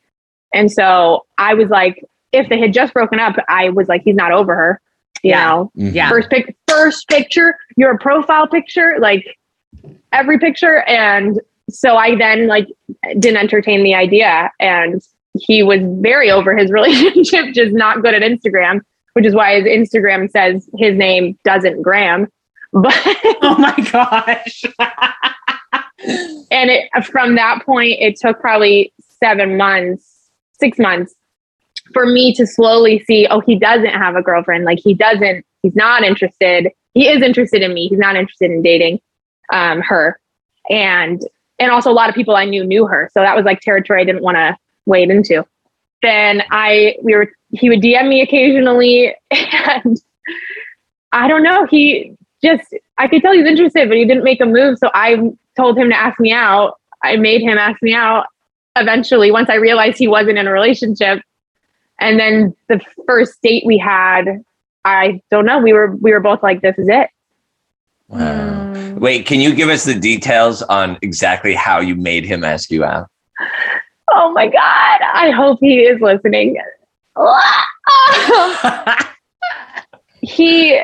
And so I was like, if they had just broken up, I was like, he's not over her. You Yeah. know, Mhm. Yeah. first pic, first picture, your profile picture, like every picture. And so I then like didn't entertain the idea. And he was very over his *laughs* relationship, just not good at Instagram, which is why his Instagram says his name doesn't gram. *laughs* But oh my gosh. and it from that point it took probably seven months six months for me to slowly see oh he doesn't have a girlfriend. Like he doesn't he's not interested. He is interested in me. He's not interested in dating um, her. And and also a lot of people i knew knew her. So that was like territory i didn't want to wade into. Then i we were he would dm me occasionally *laughs* and i don't know. He just i could tell he's interested but he didn't make a move. So i told him to ask me out. I made him ask me out eventually once I realized he wasn't in a relationship. And then the first date we had, I don't know, we were we were both like, this is it. Wow. Hmm. Wait, can you give us the details on exactly how you made him ask you out? Oh my God. I hope he is listening. *laughs* he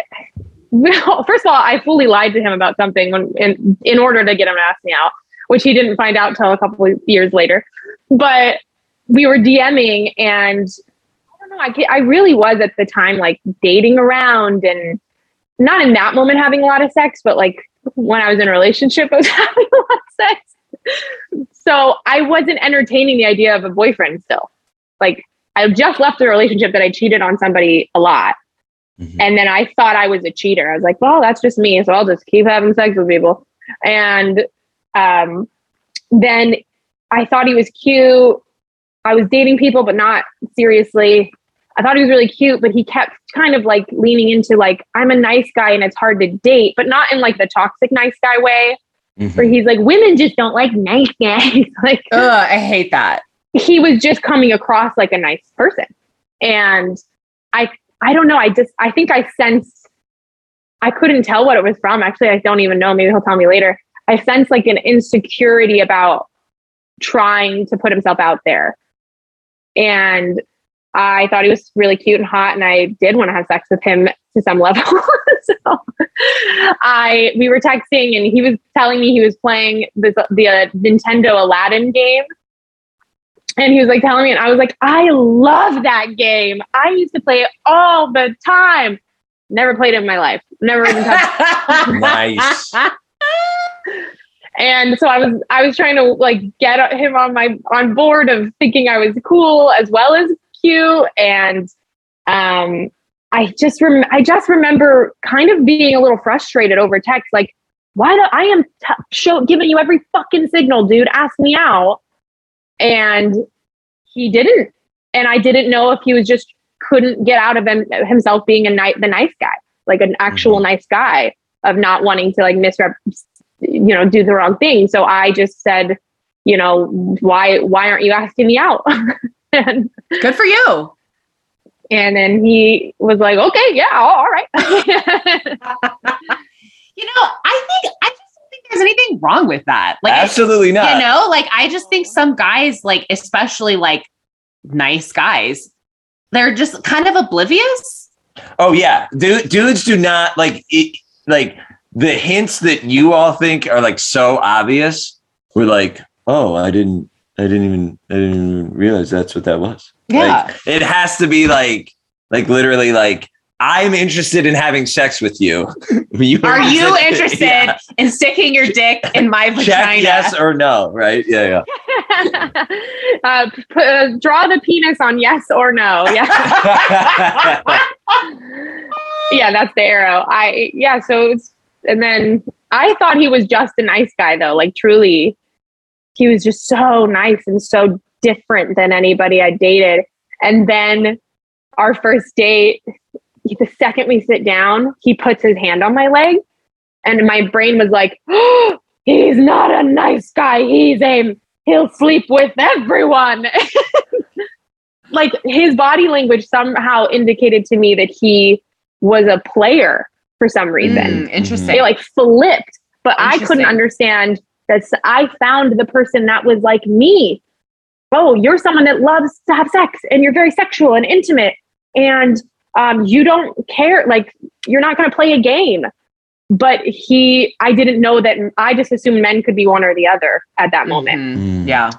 well, first of all, I fully lied to him about something when in, in order to get him to ask me out, which he didn't find out till a couple of years later. But we were DMing, and I don't know. I I really was at the time like dating around, and not in that moment having a lot of sex, but like when I was in a relationship, *laughs* I was having a lot of sex. So I wasn't entertaining the idea of a boyfriend still. Like I just left a relationship that I cheated on somebody a lot. Mhm. And then I thought I was a cheater. I was like, well, that's just me. So I'll just keep having sex with people. And um, then I thought he was cute. I was dating people, but not seriously. I thought he was really cute, but he kept kind of like leaning into like, I'm a nice guy and it's hard to date, but not in like the toxic nice guy way, Mhm. where he's like, women just don't like nice guys. *laughs* like, Ugh, I hate that. he was just coming across like a nice person and i i don't know i just i think i sensed i couldn't tell what it was from actually i don't even know maybe he'll tell me later i sensed like an insecurity about trying to put himself out there and i thought he was really cute and hot and i did want to have sex with him to some level *laughs* so i we were texting and he was telling me he was playing this the uh, nintendo aladdin game and he was like telling me, and I was like, I love that game. I used to play it all the time. Never played it in my life. Never even touched. *laughs* Nice. and so I was, I was trying to like get him on my on board of thinking I was cool as well as And um, I just rem- I just remember kind of being a little frustrated over text, like, why do I am t- show giving you every fucking signal, dude? Ask me out. And he didn't. And i didn't know if he was just couldn't get out of him, himself being a night the nice guy like an actual nice guy of not wanting to like misrep you know do the wrong thing. So i just said you know why why aren't you asking me out *laughs* and Good for you. and then he was like okay yeah all right *laughs* You know, I think I just don't think there's anything wrong with that. Like, Absolutely not. you know, like I just think some guys, like especially like nice guys, they're just kind of oblivious. Oh yeah, Dude, dudes do not like it, like the hints that you all think are like so obvious. We're like, oh, I didn't, I didn't even, I didn't even realize that's what that was. Yeah. Like, it has to be like, like literally like I'm interested in having sex with you. *laughs* you are *laughs* you interested yeah. in sticking your dick in my vagina? Check yes or no, right? Yeah, yeah. *laughs* uh, p- uh, draw the penis on yes or no. Yeah. yeah, that's the arrow. I yeah. So it's and then I thought he was just a nice guy though. Like truly, he was just so nice and so different than anybody I dated. And then our first date, the second we sit down, he puts his hand on my leg. And my brain was like, oh, he's not a nice guy. He's a, he'll sleep with everyone. *laughs* like his body language somehow indicated to me that he was a player for some reason. Mm, interesting. It like flipped, but I couldn't understand that I found the person that was like me. Oh, you're someone that loves to have sex and you're very sexual and intimate and um, you don't care like you're not going to play a game but he i didn't know that i just assumed men could be one or the other at that moment mm-hmm. mm. yeah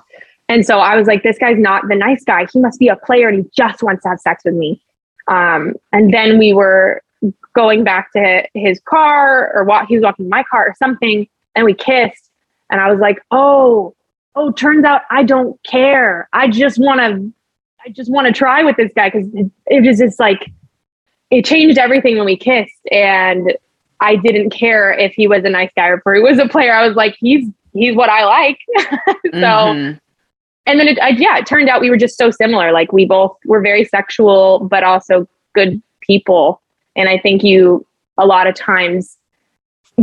and so i was like this guy's not the nice guy he must be a player and he just wants to have sex with me um, and then we were going back to his car or what he was walking my car or something and we kissed and i was like oh oh turns out i don't care i just want to I just want to try with this guy because it, it was just like it changed everything when we kissed, and I didn't care if he was a nice guy or if he was a player. I was like, he's he's what I like. *laughs* so, mm-hmm. and then it, I, yeah, it turned out we were just so similar. Like we both were very sexual, but also good people. And I think you a lot of times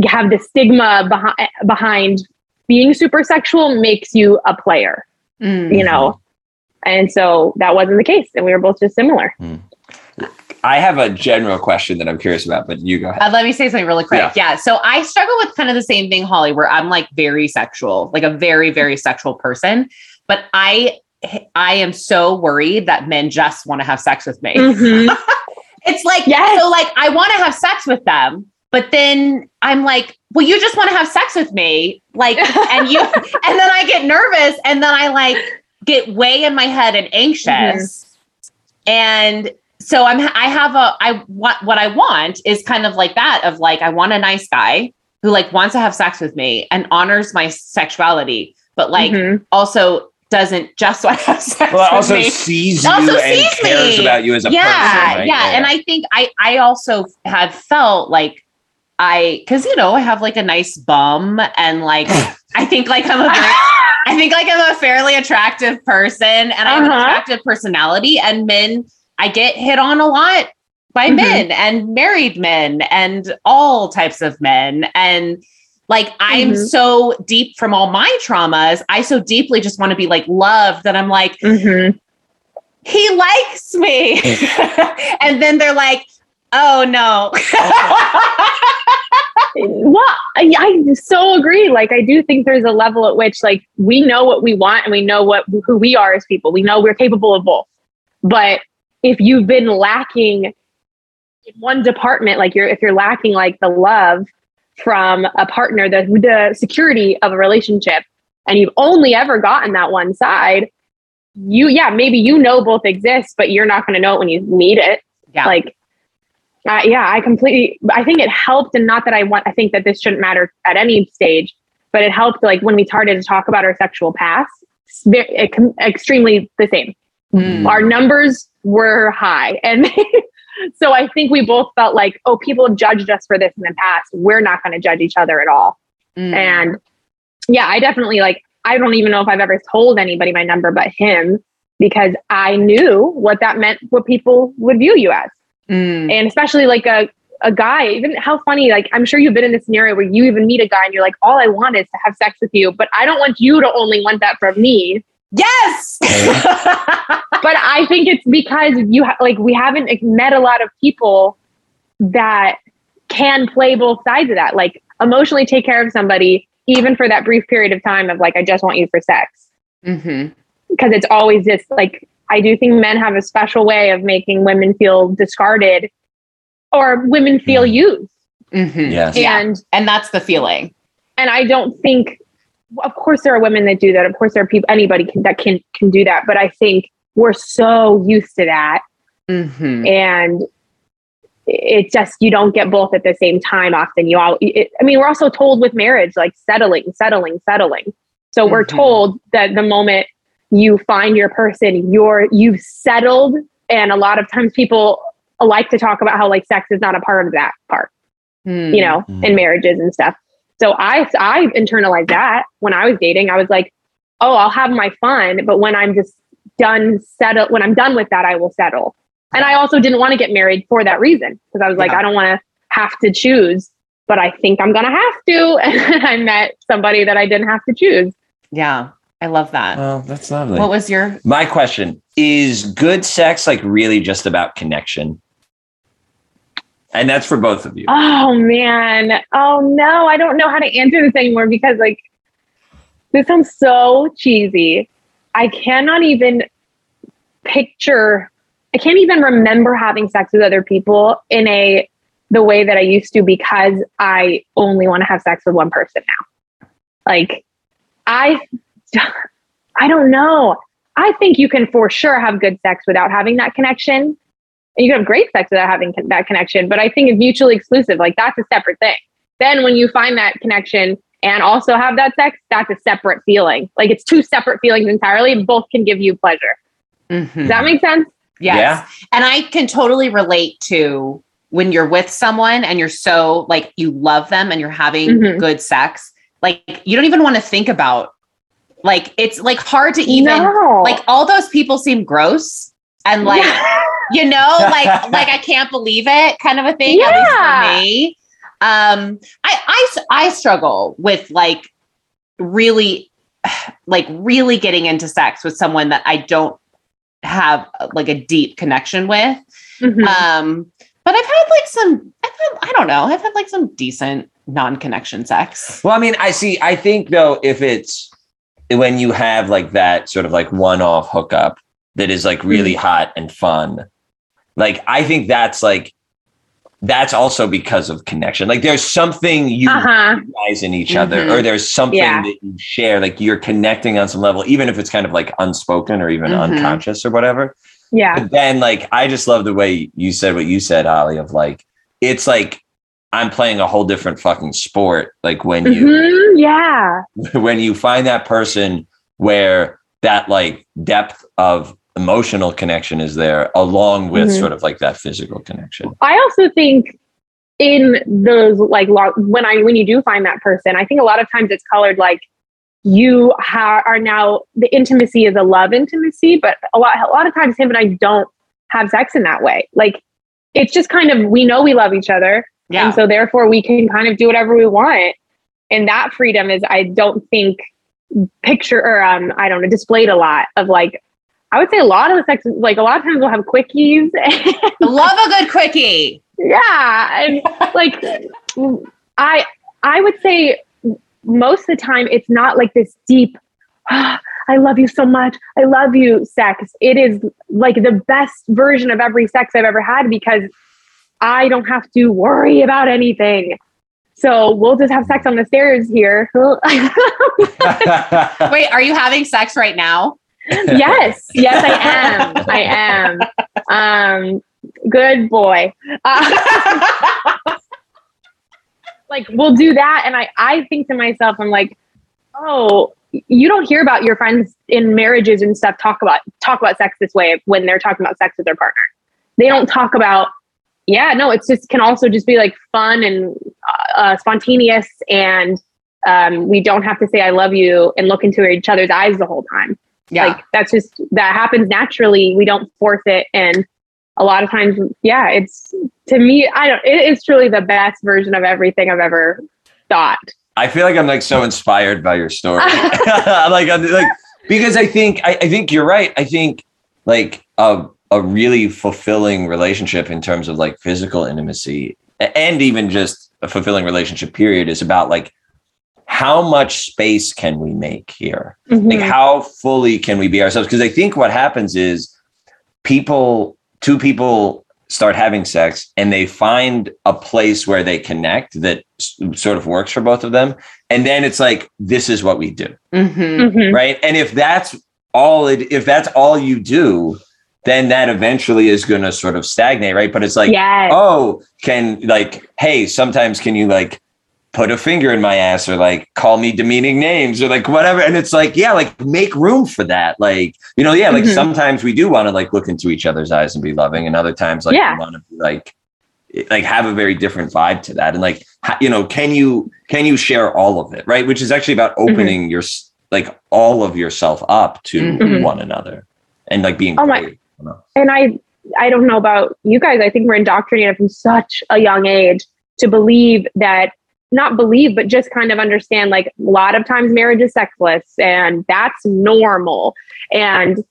have the stigma behind behind being super sexual makes you a player. Mm-hmm. You know, and so that wasn't the case. And we were both just similar. Hmm. I have a general question that I'm curious about, but you go ahead. Uh, let me say something really quick. Yeah. yeah. So I struggle with kind of the same thing, Holly, where I'm like very sexual, like a very, very sexual person. But I I am so worried that men just want to have sex with me. Mm-hmm. *laughs* it's like, yes. so like I want to have sex with them, but then I'm like, well, you just want to have sex with me. Like, *laughs* and you, and then I get nervous and then I like, get way in my head and anxious. Mm-hmm. And so I'm I have a I want what I want is kind of like that of like I want a nice guy who like wants to have sex with me and honors my sexuality, but like mm-hmm. also doesn't just want to have sex. Well, also me. sees you also and sees cares me. about you as a yeah, person. Right? Yeah, yeah. And I think I I also have felt like I because you know I have like a nice bum and like *laughs* I think like I'm a very I think like I'm a fairly attractive person and I have uh-huh. an attractive personality and men, I get hit on a lot by mm-hmm. men and married men and all types of men. And like I'm mm-hmm. so deep from all my traumas. I so deeply just want to be like loved that I'm like, mm-hmm. he likes me. *laughs* and then they're like, oh no. *laughs* well, I, I so agree. Like, I do think there's a level at which, like, we know what we want and we know what who we are as people. We know we're capable of both. But if you've been lacking in one department, like you're if you're lacking like the love from a partner, the the security of a relationship, and you've only ever gotten that one side, you yeah maybe you know both exist, but you're not going to know it when you meet it. Yeah. Like uh, yeah, I completely. I think it helped, and not that I want. I think that this shouldn't matter at any stage, but it helped. Like when we started to talk about our sexual past, very, extremely the same. Mm. Our numbers were high, and *laughs* so I think we both felt like, oh, people judged us for this in the past. We're not going to judge each other at all. Mm. And yeah, I definitely like. I don't even know if I've ever told anybody my number but him because I knew what that meant, what people would view you as. Mm. And especially like a, a guy, even how funny, like I'm sure you've been in this scenario where you even meet a guy and you're like, all I want is to have sex with you, but I don't want you to only want that from me. Yes. *laughs* but I think it's because you ha- like we haven't met a lot of people that can play both sides of that, like emotionally take care of somebody, even for that brief period of time of like, I just want you for sex. Mm-hmm. Because it's always just like I do think men have a special way of making women feel discarded or women feel mm. used. Mm-hmm. Yes. And and that's the feeling. And I don't think of course there are women that do that. Of course there are people anybody can, that can can do that, but I think we're so used to that. Mm-hmm. And it's just you don't get both at the same time often you all it, i mean we're also told with marriage like settling settling settling so we're Mhm. told that the moment you find your person you're you've settled. And a lot of times people like to talk about how like sex is not a part of that part Hmm. you know Mhm. in marriages and stuff. So i i internalized that when i was dating. I was like oh i'll have my fun but when i'm just done settle when i'm done with that i will settle. And i also didn't want to get married for that reason because i was like Yeah. i don't want to have to choose but i think i'm gonna have to. *laughs* And i met somebody that i didn't have to choose. Yeah, I love that. Oh, that's lovely. what was your? My question is good sex like really just about connection? And that's for both of you. Oh man. Oh no, I don't know how to answer this anymore because like this sounds so cheesy. I cannot even picture I can't even remember having sex with other people in a the way that I used to because I only want to have sex with one person now. Like I *laughs* I don't know. I think you can for sure have good sex without having that connection and you can have great sex without having con- that connection but i think it's mutually exclusive like that's a separate thing then when you find that connection and also have that sex that's a separate feeling like it's two separate feelings entirely both can give you pleasure Mhm. does that make sense Yes. Yeah. And I can totally relate to when you're with someone and you're so like you love them and you're having Mhm. good sex. Like you don't even want to think about like it's like hard to even no. like all those people seem gross and like Yeah. you know *laughs* like like I can't believe it kind of a thing at least Yeah. for me. Um I I s- I struggle with like really *sighs* like really getting into sex with someone that I don't have like a deep connection with. Mhm. Um, but I've had like some, I've had, I don't know, I've had like some decent non-connection sex. Well, I mean, I see. I think though, if it's when you have like that sort of like one-off hookup that is like really hot and fun, like I think that's like that's also because of connection. Like there's something you uh-huh guys in each other, Mhm. or there's something Yeah. that you share. Like you're connecting on some level, even if it's kind of like unspoken or even Mhm. unconscious or whatever. yeah But then, like, I just love the way you said what you said, Holly, of like, it's like I'm playing a whole different fucking sport. Like when you Mhm. yeah *laughs* when you find that person where that like depth of emotional connection is there, along with Mhm. sort of like that physical connection. I also think in those like lo- when I when you do find that person, I think a lot of times it's colored like you ha- are now the intimacy is a love intimacy, but a lot a lot of times him and I don't have sex in that way. Like it's just kind of we know we love each other, Yeah. and so therefore we can kind of do whatever we want, and that freedom is I don't think picture or um I don't know displayed a lot of like. I would say a lot of the sex, like a lot of times we'll have quickies *laughs* Love a good quickie. yeah and like i i would say most of the time it's not like this deep "Ah, i love you so much i love you sex it is like the best version of every sex i've ever had because i don't have to worry about anything. So we'll just have sex on the stairs here. *laughs* *laughs* Wait, are you having sex right now? yes yes i am. *laughs* I am. Um good boy. Uh, like we'll do that and i i think to myself i'm like oh you don't hear about your friends in marriages and stuff talk about talk about sex this way when they're talking about sex with their partner. They don't talk about yeah no it's just can also just be like fun and uh, spontaneous and um, we don't have to say i love you and look into each other's eyes the whole time Yeah. like that's just that happens naturally we don't force it and a lot of times yeah it's to me i don't it is truly the best version of everything i've ever thought I feel like I'm like so inspired by your story. *laughs* *laughs* like, I'm like because I think I, I think you're right. I think like a a really fulfilling relationship in terms of like physical intimacy and even just a fulfilling relationship period is about like how much space can we make here? Like Mhm. how fully can we be ourselves? Because I think what happens is people, two people start having sex and they find a place where they connect that s- sort of works for both of them. And then it's like, this is what we do. Mm-hmm. Mhm. Right. And if that's all it, if that's all you do, then that eventually is going to sort of stagnate, right? But it's like, Yes. oh, can like, hey, sometimes can you like put a finger in my ass or like call me demeaning names or like whatever? And it's like, yeah, like make room for that. Like, you know, yeah, like Mhm. sometimes we do want to like look into each other's eyes and be loving, and other times like Yeah. we want to be like like have a very different vibe to that and like you know can you can you share all of it right which is actually about Mm-hmm. opening your like all of yourself up to Mhm. one another and like being Oh my- you know? And I I don't know about you guys. I think we're indoctrinated from such a young age to believe that not believe, but just kind of understand like a lot of times marriage is sexless and that's normal. And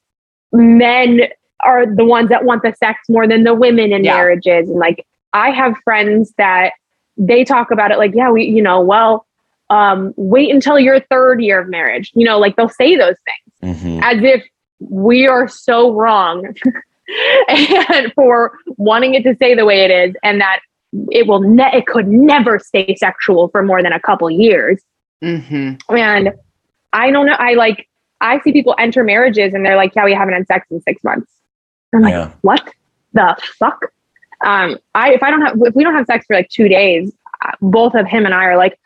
men are the ones that want the sex more than the women in Yeah. marriages. And like I have friends that they talk about it like, yeah, we, you know, well, um, wait until your third year of marriage. You know, like they'll say those things Mhm. as if we are so wrong *laughs* and for wanting it to stay the way it is and that it will ne- it could never stay sexual for more than a couple years. Hmm and i don't know i like i see people enter marriages and they're like yeah we haven't had sex in six months. I'm like yeah. What the fuck? Um i if i don't have if we don't have sex for like two days uh, both of him and i are like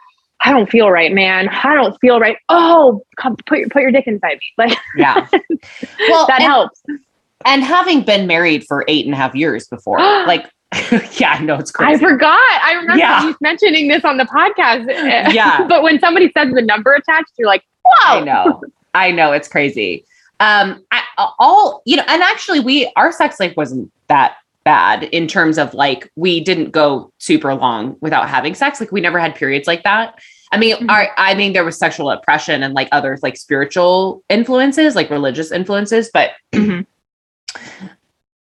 i don't feel right man i don't feel right oh come put your put your dick inside me like Yeah. *laughs* Well, that and, helps and having been married for eight and a half years before, *gasps* like, *laughs* yeah, I know it's crazy. I forgot. I remember Yeah. you mentioning this on the podcast. *laughs* Yeah. but when somebody says the number attached, you're like, whoa. I know. I know it's crazy. Um, I, all you know, and actually, we our sex life wasn't that bad in terms of like we didn't go super long without having sex. Like we never had periods like that. I mean, Mhm. our, I mean, there was sexual oppression and like other like spiritual influences, like religious influences, but *clears throat* Mhm.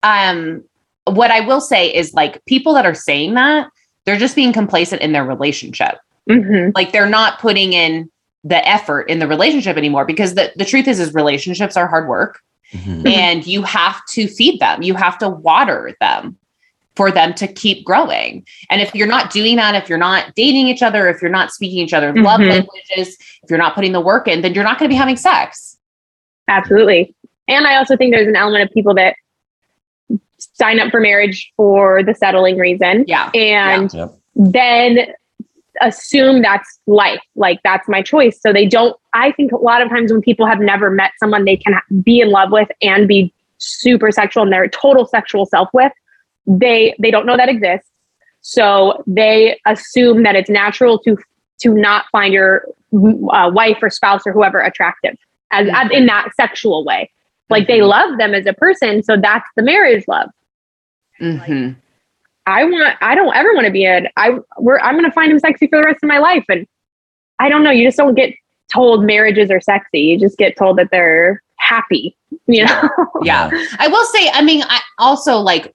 um what i will say is like people that are saying that they're just being complacent in their relationship Mhm. like they're not putting in the effort in the relationship anymore because the, the truth is is relationships are hard work Mhm. Mhm. and you have to feed them you have to water them for them to keep growing and if you're not doing that if you're not dating each other if you're not speaking each other's love Mhm. languages if you're not putting the work in then you're not going to be having sex Absolutely. And I also think there's an element of people that sign up for marriage for the settling reason yeah and Yep. then assume that's life. Like that's my choice. So they don't, I think a lot of times when people have never met someone they can be in love with and be super sexual and their total sexual self with, they they don't know that exists. So they assume that it's natural to to not find your uh, wife or spouse or whoever attractive as, as in that sexual way. Like they Mhm. love them as a person, so that's the marriage love. Mhm. I want I don't ever want to be in I we're I'm gonna find him sexy for the rest of my life. And I don't know, you just don't get told marriages are sexy. You just get told that they're happy. You know? *laughs* yeah I will say, I mean, I also like,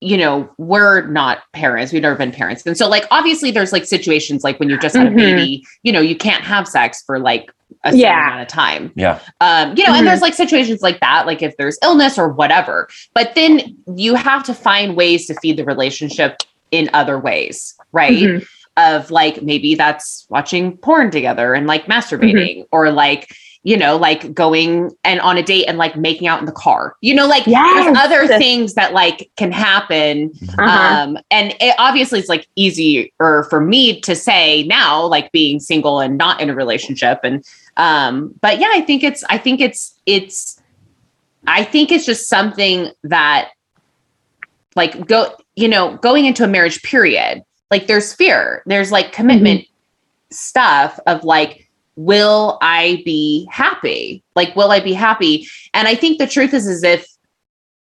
you know, we're not parents. We've never been parents. And so, like, obviously, there's like situations like when you just had Mhm. a baby, you know, you can't have sex for like a certain Yeah. amount of time. yeah Um, you know, Mhm. and there's like situations like that, like if there's illness or whatever. But then you have to find ways to feed the relationship in other ways, right? Mhm. Of like maybe that's watching porn together and like masturbating Mm-hmm. or like you know like going and on a date and like making out in the car you know like Yes. there's other things that like can happen Uh-huh. um and it obviously it's like easier for me to say now like being single and not in a relationship and um but yeah i think it's i think it's it's i think it's just something that like go you know going into a marriage period like there's fear there's like commitment stuff of like will i be happy like will i be happy and i think the truth is as if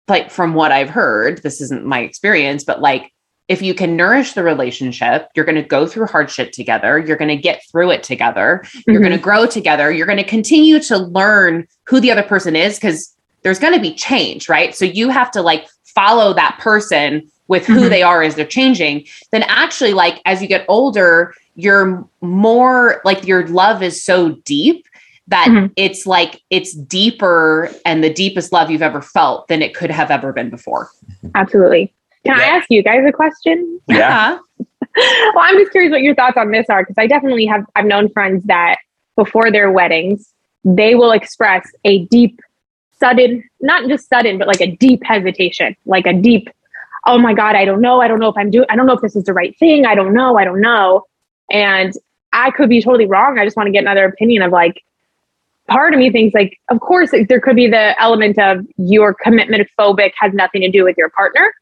like from what i've heard this isn't my experience but like if you can nourish the relationship you're going to go through hardship together you're going to get through it together you're Mhm. going to grow together you're going to continue to learn who the other person is because there's going to be change right so you have to like follow that person with who Mhm. they are as they're changing then actually like as you get older you're more like your love is so deep that Mhm. it's like it's deeper and the deepest love you've ever felt than it could have ever been before Absolutely. Can I ask you guys a question? yeah *laughs* well, I'm just curious what your thoughts on this are because I definitely have I've known friends that before their weddings, they will express a deep sudden, not just sudden, but like a deep hesitation, like a deep, oh my God, I don't know. I don't know if I'm doing, I don't know if this is the right thing. I don't know. I don't know. And I could be totally wrong. I just want to get another opinion of like, part of me thinks like, of course, there could be the element of your commitment phobic has nothing to do with your partner.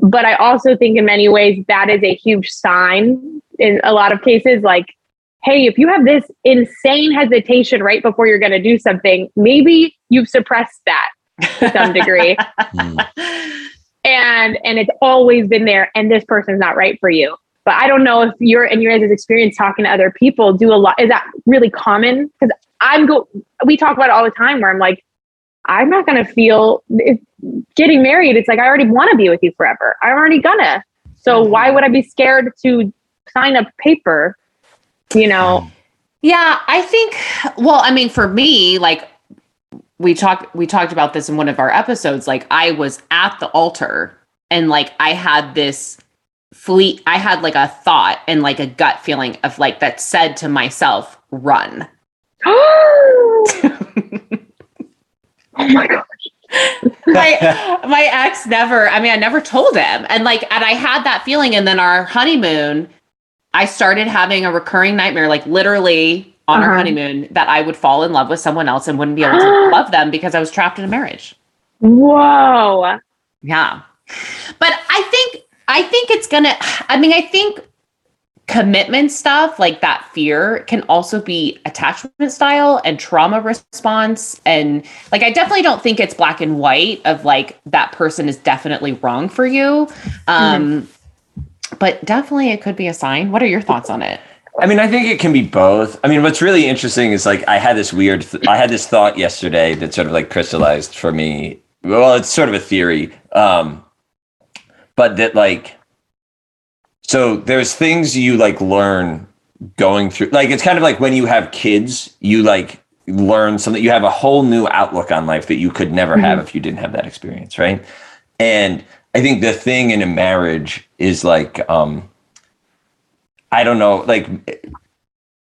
But I also think in many ways that is a huge sign in a lot of cases, like, hey, if you have this insane hesitation right before you're going to do something, maybe you've suppressed that to some degree. *laughs* Hmm. and and it's always been there and this person's not right for you. But I don't know if you're in your guys' experience talking to other people do a lot. Is that really common? Because I'm go. We talk about it all the time. Where I'm like, I'm not gonna feel getting married. It's like I already want to be with you forever. I'm already gonna. So mm-hmm. why would I be scared to sign a paper? You know. Yeah, I think. Well, I mean, for me, like we talked we talked about this in one of our episodes. Like I was at the altar and like I had this fleet i had like a thought and like a gut feeling of like that said to myself run. *gasps* *laughs* Oh my gosh. My my ex never i mean i never told him. And like and i had that feeling. And then our honeymoon i started having a recurring nightmare like literally on uh-huh. our honeymoon that i would fall in love with someone else and wouldn't be able to *gasps* love them because i was trapped in a marriage. Whoa. Yeah. But i think I think it's gonna, I mean, I think commitment stuff like that fear can also be attachment style and trauma response. And like, I definitely don't think it's black and white of like that person is definitely wrong for you. Um, mm-hmm. But definitely it could be a sign. What are your thoughts on it? I mean, I think it can be both. I mean, what's really interesting is like I had this weird, th- I had this thought yesterday that sort of like crystallized for me. Well, it's sort of a theory. Um, but that like so there's things you like learn going through like it's kind of like when you have kids you like learn something you have a whole new outlook on life that you could never mm-hmm. have if you didn't have that experience right and i think the thing in a marriage is like um i don't know like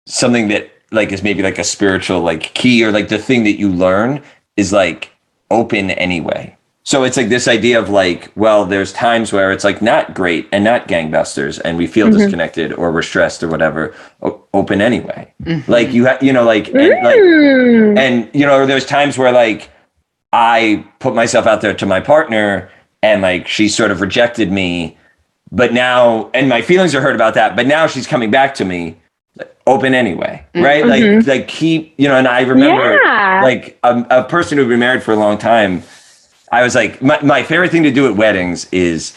something that like is maybe like a spiritual like key or like the thing that you learn is like open anyway so it's like this idea of like, well, there's times where it's like not great and not gangbusters, and we feel mm-hmm. disconnected or we're stressed or whatever. O- open anyway. Mm-hmm. Like you have, you know, like, and, like, mm. and you know, there's times where like I put myself out there to my partner, and like she sort of rejected me, but now, and my feelings are hurt about that. But now she's coming back to me open anyway right mm-hmm. like like keep you know and i remember yeah. like a, a person who'd been married for a long time I was like, my, my favorite thing to do at weddings is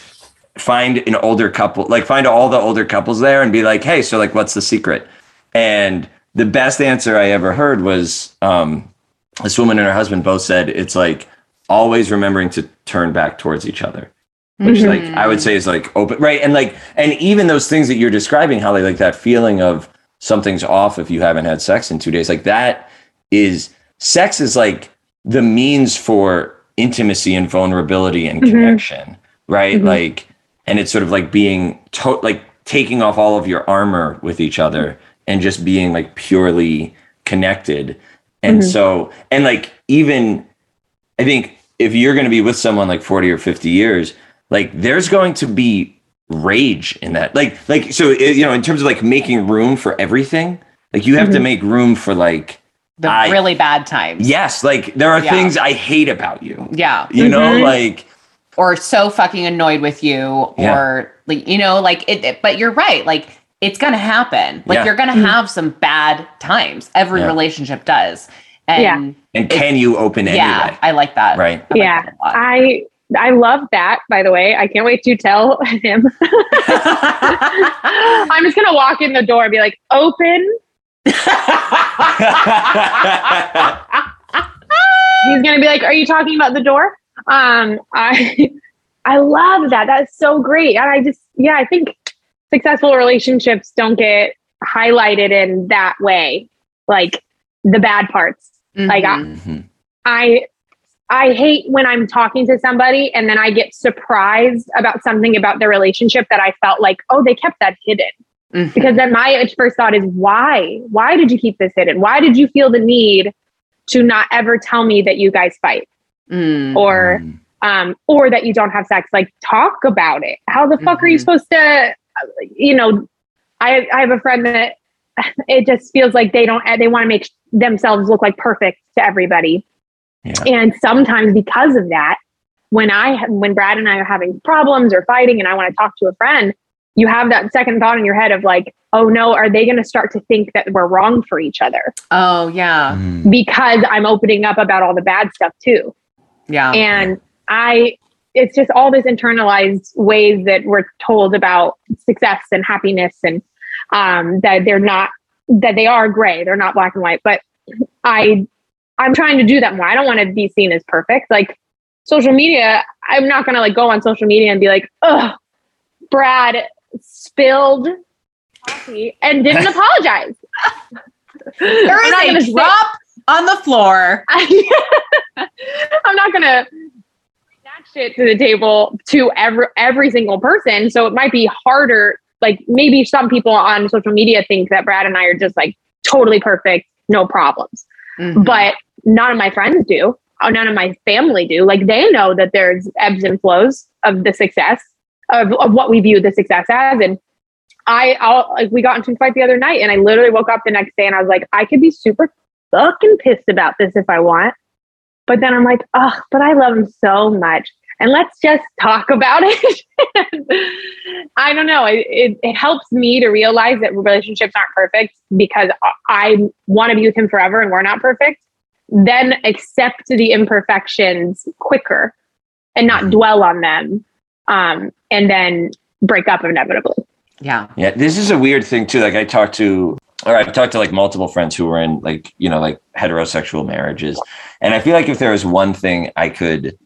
find an older couple, like find all the older couples there and be like, hey, so like, what's the secret? And the best answer I ever heard was um, this woman and her husband both said it's like always remembering to turn back towards each other. Which mm-hmm. like I would say is like open right and like and even those things that you're describing, Holly, like that feeling of something's off if you haven't had sex in two days, like that is sex is like the means for intimacy and vulnerability and mm-hmm. connection, right? Mm-hmm. Like, and it's sort of like being to- like taking off all of your armor with each other and just being like purely connected. And mm-hmm. so, and like even, I think if you're going to be with someone like 40 or 50 years, like there's going to be rage in that. Like, like, so, you know, in terms of like making room for everything, like you have to mm-hmm. make room for like, the I, really bad times. Yes, like there are yeah. things I hate about you. Yeah. You mm-hmm. know, like or so fucking annoyed with you yeah. or like you know, like it, it, but you're right. Like it's going to happen. Like yeah. you're going to mm-hmm. have some bad times. Every relationship does. And yeah. And can you open anyway? Yeah, I like that. Right. I yeah. Like I I love that, by the way. I can't wait to tell *laughs* him. *laughs* I'm just gonna walk in the door and be like, open He's gonna be like, "Are you talking about the door?" Um, I *laughs* I love that. That's so great, and I just yeah, I think successful relationships don't get highlighted in that way, like the bad parts. Mm-hmm. Like I, mm-hmm. I I hate when I'm talking to somebody and then I get surprised about something about their relationship that I felt like, oh, they kept that hidden. Mm-hmm. Because then my first thought is, why? Why did you keep this hidden? Why did you feel the need to not ever tell me that you guys fight? Mm. or Mm. um or that you don't have sex like talk about it how the fuck are you Mhm. supposed to you know i i have a friend that *laughs* it just feels like they don't they want to make themselves look like perfect to everybody Yeah. and sometimes because of that when i when brad and i are having problems or fighting and i want to talk to a friend you have that second thought in your head of like oh no are they going to start to think that we're wrong for each other Oh yeah. Mm. because i'm opening up about all the bad stuff too Yeah. and i it's just all this internalized ways that we're told about success and happiness and um, that they're not that they are gray they're not black and white but i i'm trying to do that more i don't want to be seen as perfect like social media i'm not going to like go on social media and be like oh brad spilled coffee and didn't *laughs* apologize there I'm not is gonna a say- drop on the floor. *laughs* I'm not gonna bring that shit to the table to every every single person. So it might be harder. Like maybe some people on social media think that Brad and I are just like totally perfect, no problems. Mhm. But none of my friends do. Uh, None of my family do. Like they know that there's ebbs and flows of the success of, of what we view the success as. And I, I'll, like we got into a fight the other night, and I literally woke up the next day and I was like, I could be super fucking pissed about this if I want. But then I'm like, oh, but I love him so much. And let's just talk about *laughs* it. I don't know. It, it, it helps me to realize that relationships aren't perfect because I, I want to be with him forever and we're not perfect. Then accept the imperfections quicker and not dwell on them. Um, and then break up inevitably. Yeah. Yeah, this is a weird thing too. Like I talked to, or I've talked to like multiple friends who were in like you know like heterosexual marriages, and I feel like if there was one thing I could,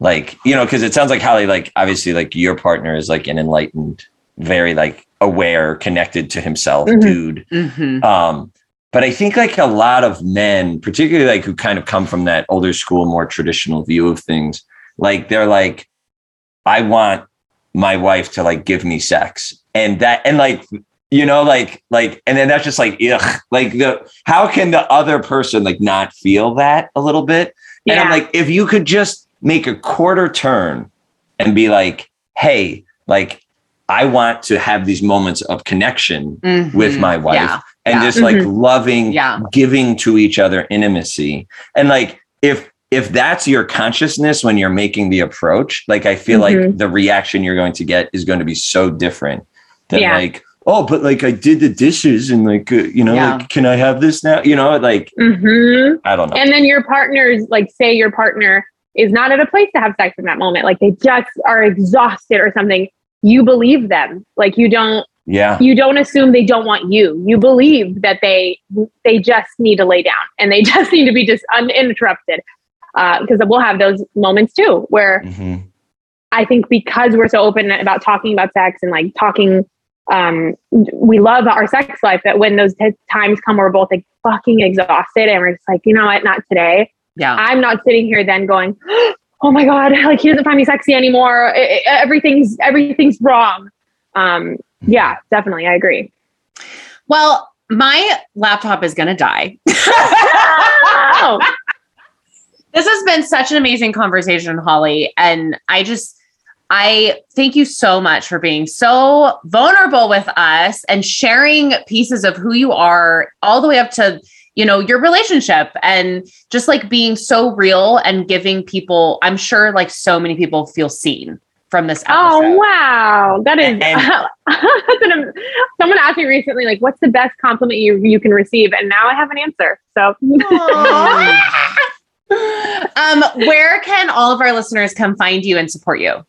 like you know, because it sounds like Holly, like obviously like your partner is like an enlightened, very like aware, connected to himself Mhm. dude. Mm-hmm. Um, but I think like a lot of men, particularly like who kind of come from that older school, more traditional view of things, like they're like, I want my wife to like give me sex. And that and like, you know, like like, and then that's just like ugh. Like the how can the other person like not feel that a little bit? And I'm like, if you could just make a quarter turn and be like, hey, like I want to have these moments of connection with my wife Mm-hmm. Yeah. and Yeah. just like loving Yeah. giving to each other intimacy and like if if that's your consciousness when you're making the approach like i feel like Mhm. the reaction you're going to get is going to be so different than Yeah. like oh but like i did the dishes and like uh, you know Yeah. like can i have this now you know like mm-hmm. i don't know And then your partner's like, say your partner is not at a place to have sex in that moment, like they just are exhausted or something. You believe them. Like you don't yeah you don't assume they don't want you. You believe that they they just need to lay down and they *laughs* just need to be just uninterrupted. Because we'll have those moments too, where Mhm. I think because we're so open about talking about sex and like talking, um, we love our sex life. That when those t- times come, we're both like fucking exhausted, and we're just like, you know what, not today. Yeah. I'm not sitting here then going, *gasps* oh my god, like he doesn't find me sexy anymore. I- I- everything's everything's wrong. Um, yeah, definitely, I agree. Well, my laptop is going to die. *laughs* oh, This has been such an amazing conversation, Holly. And I just, I thank you so much for being so vulnerable with us and sharing pieces of who you are all the way up to, you know, your relationship and just like being so real and giving people, I'm sure like so many people feel seen from this oh, episode. oh wow, that is. And- *laughs* that's someone asked me recently, like, what's the best compliment you you can receive, and now I have an answer. So. *laughs* um, where can all of our listeners come find you and support you?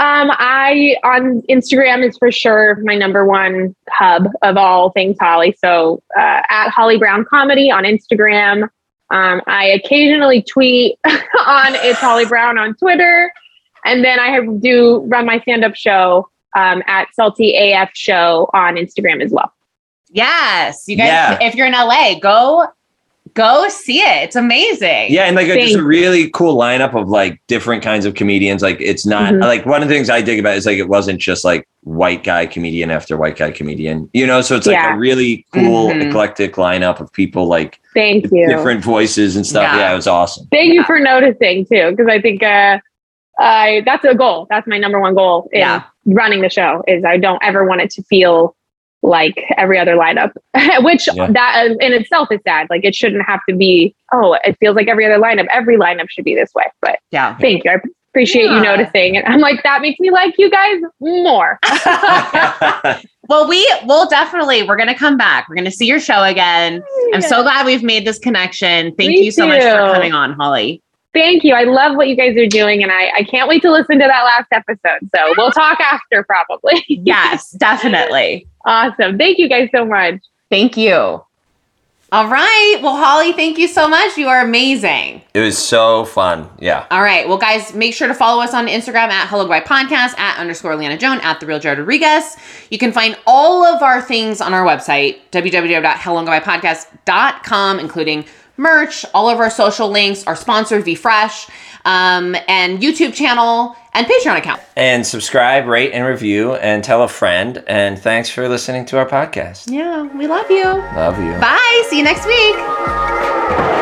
Um, I on Instagram is for sure my number one hub of all things Holly. So uh, at Holly Brown Comedy on Instagram. Um, I occasionally tweet *laughs* on it's Holly Brown on Twitter, and then I have, do run my stand up show um, at Salty AF Show on Instagram as well. Yes, you guys. Yeah. If you're in LA, go Go see it. It's amazing. Yeah, and like a, just a really cool lineup of like different kinds of comedians. Like it's not Mhm. like one of the things I dig about is like it wasn't just like white guy comedian after white guy comedian. You know, so it's like Yeah. a really cool Mhm. eclectic lineup of people like Thank you. different voices and stuff. Yeah. Yeah, it was awesome. Thank you for noticing too, because I think uh, I that's a goal. That's my number one goal in Yeah. running the show. Is I don't ever want it to feel like every other lineup, *laughs* which Yeah. that uh, in itself is sad. Like it shouldn't have to be. Oh, it feels like every other lineup. Every lineup should be this way. But Yeah. thank you. I appreciate Yeah. you noticing, and I'm like that makes me like you guys more. *laughs* *laughs* well, we will definitely, we're going to come back. We're going to see your show again. I'm so glad we've made this connection. Thank Me you so much for coming on, Holly. Thank you. I love what you guys are doing, and I, I can't wait to listen to that last episode. So we'll talk after probably. Yes, definitely. Awesome. Thank you guys so much. Thank you. All right. Well, Holly, thank you so much. You are amazing. It was so fun. Yeah. All right. Well, guys, make sure to follow us on Instagram at Hello Goodbye Podcast, at underscore Leanna Joan, at The Real Jared Rodriguez. You can find all of our things on our website, www.hellogoodbyepodcast.com, including merch, all of our social links, our sponsor, VFresh, um, and YouTube channel and Patreon account. And subscribe, rate, and review, and tell a friend. And thanks for listening to our podcast. Yeah, we love you. Love you. Bye. See you next week.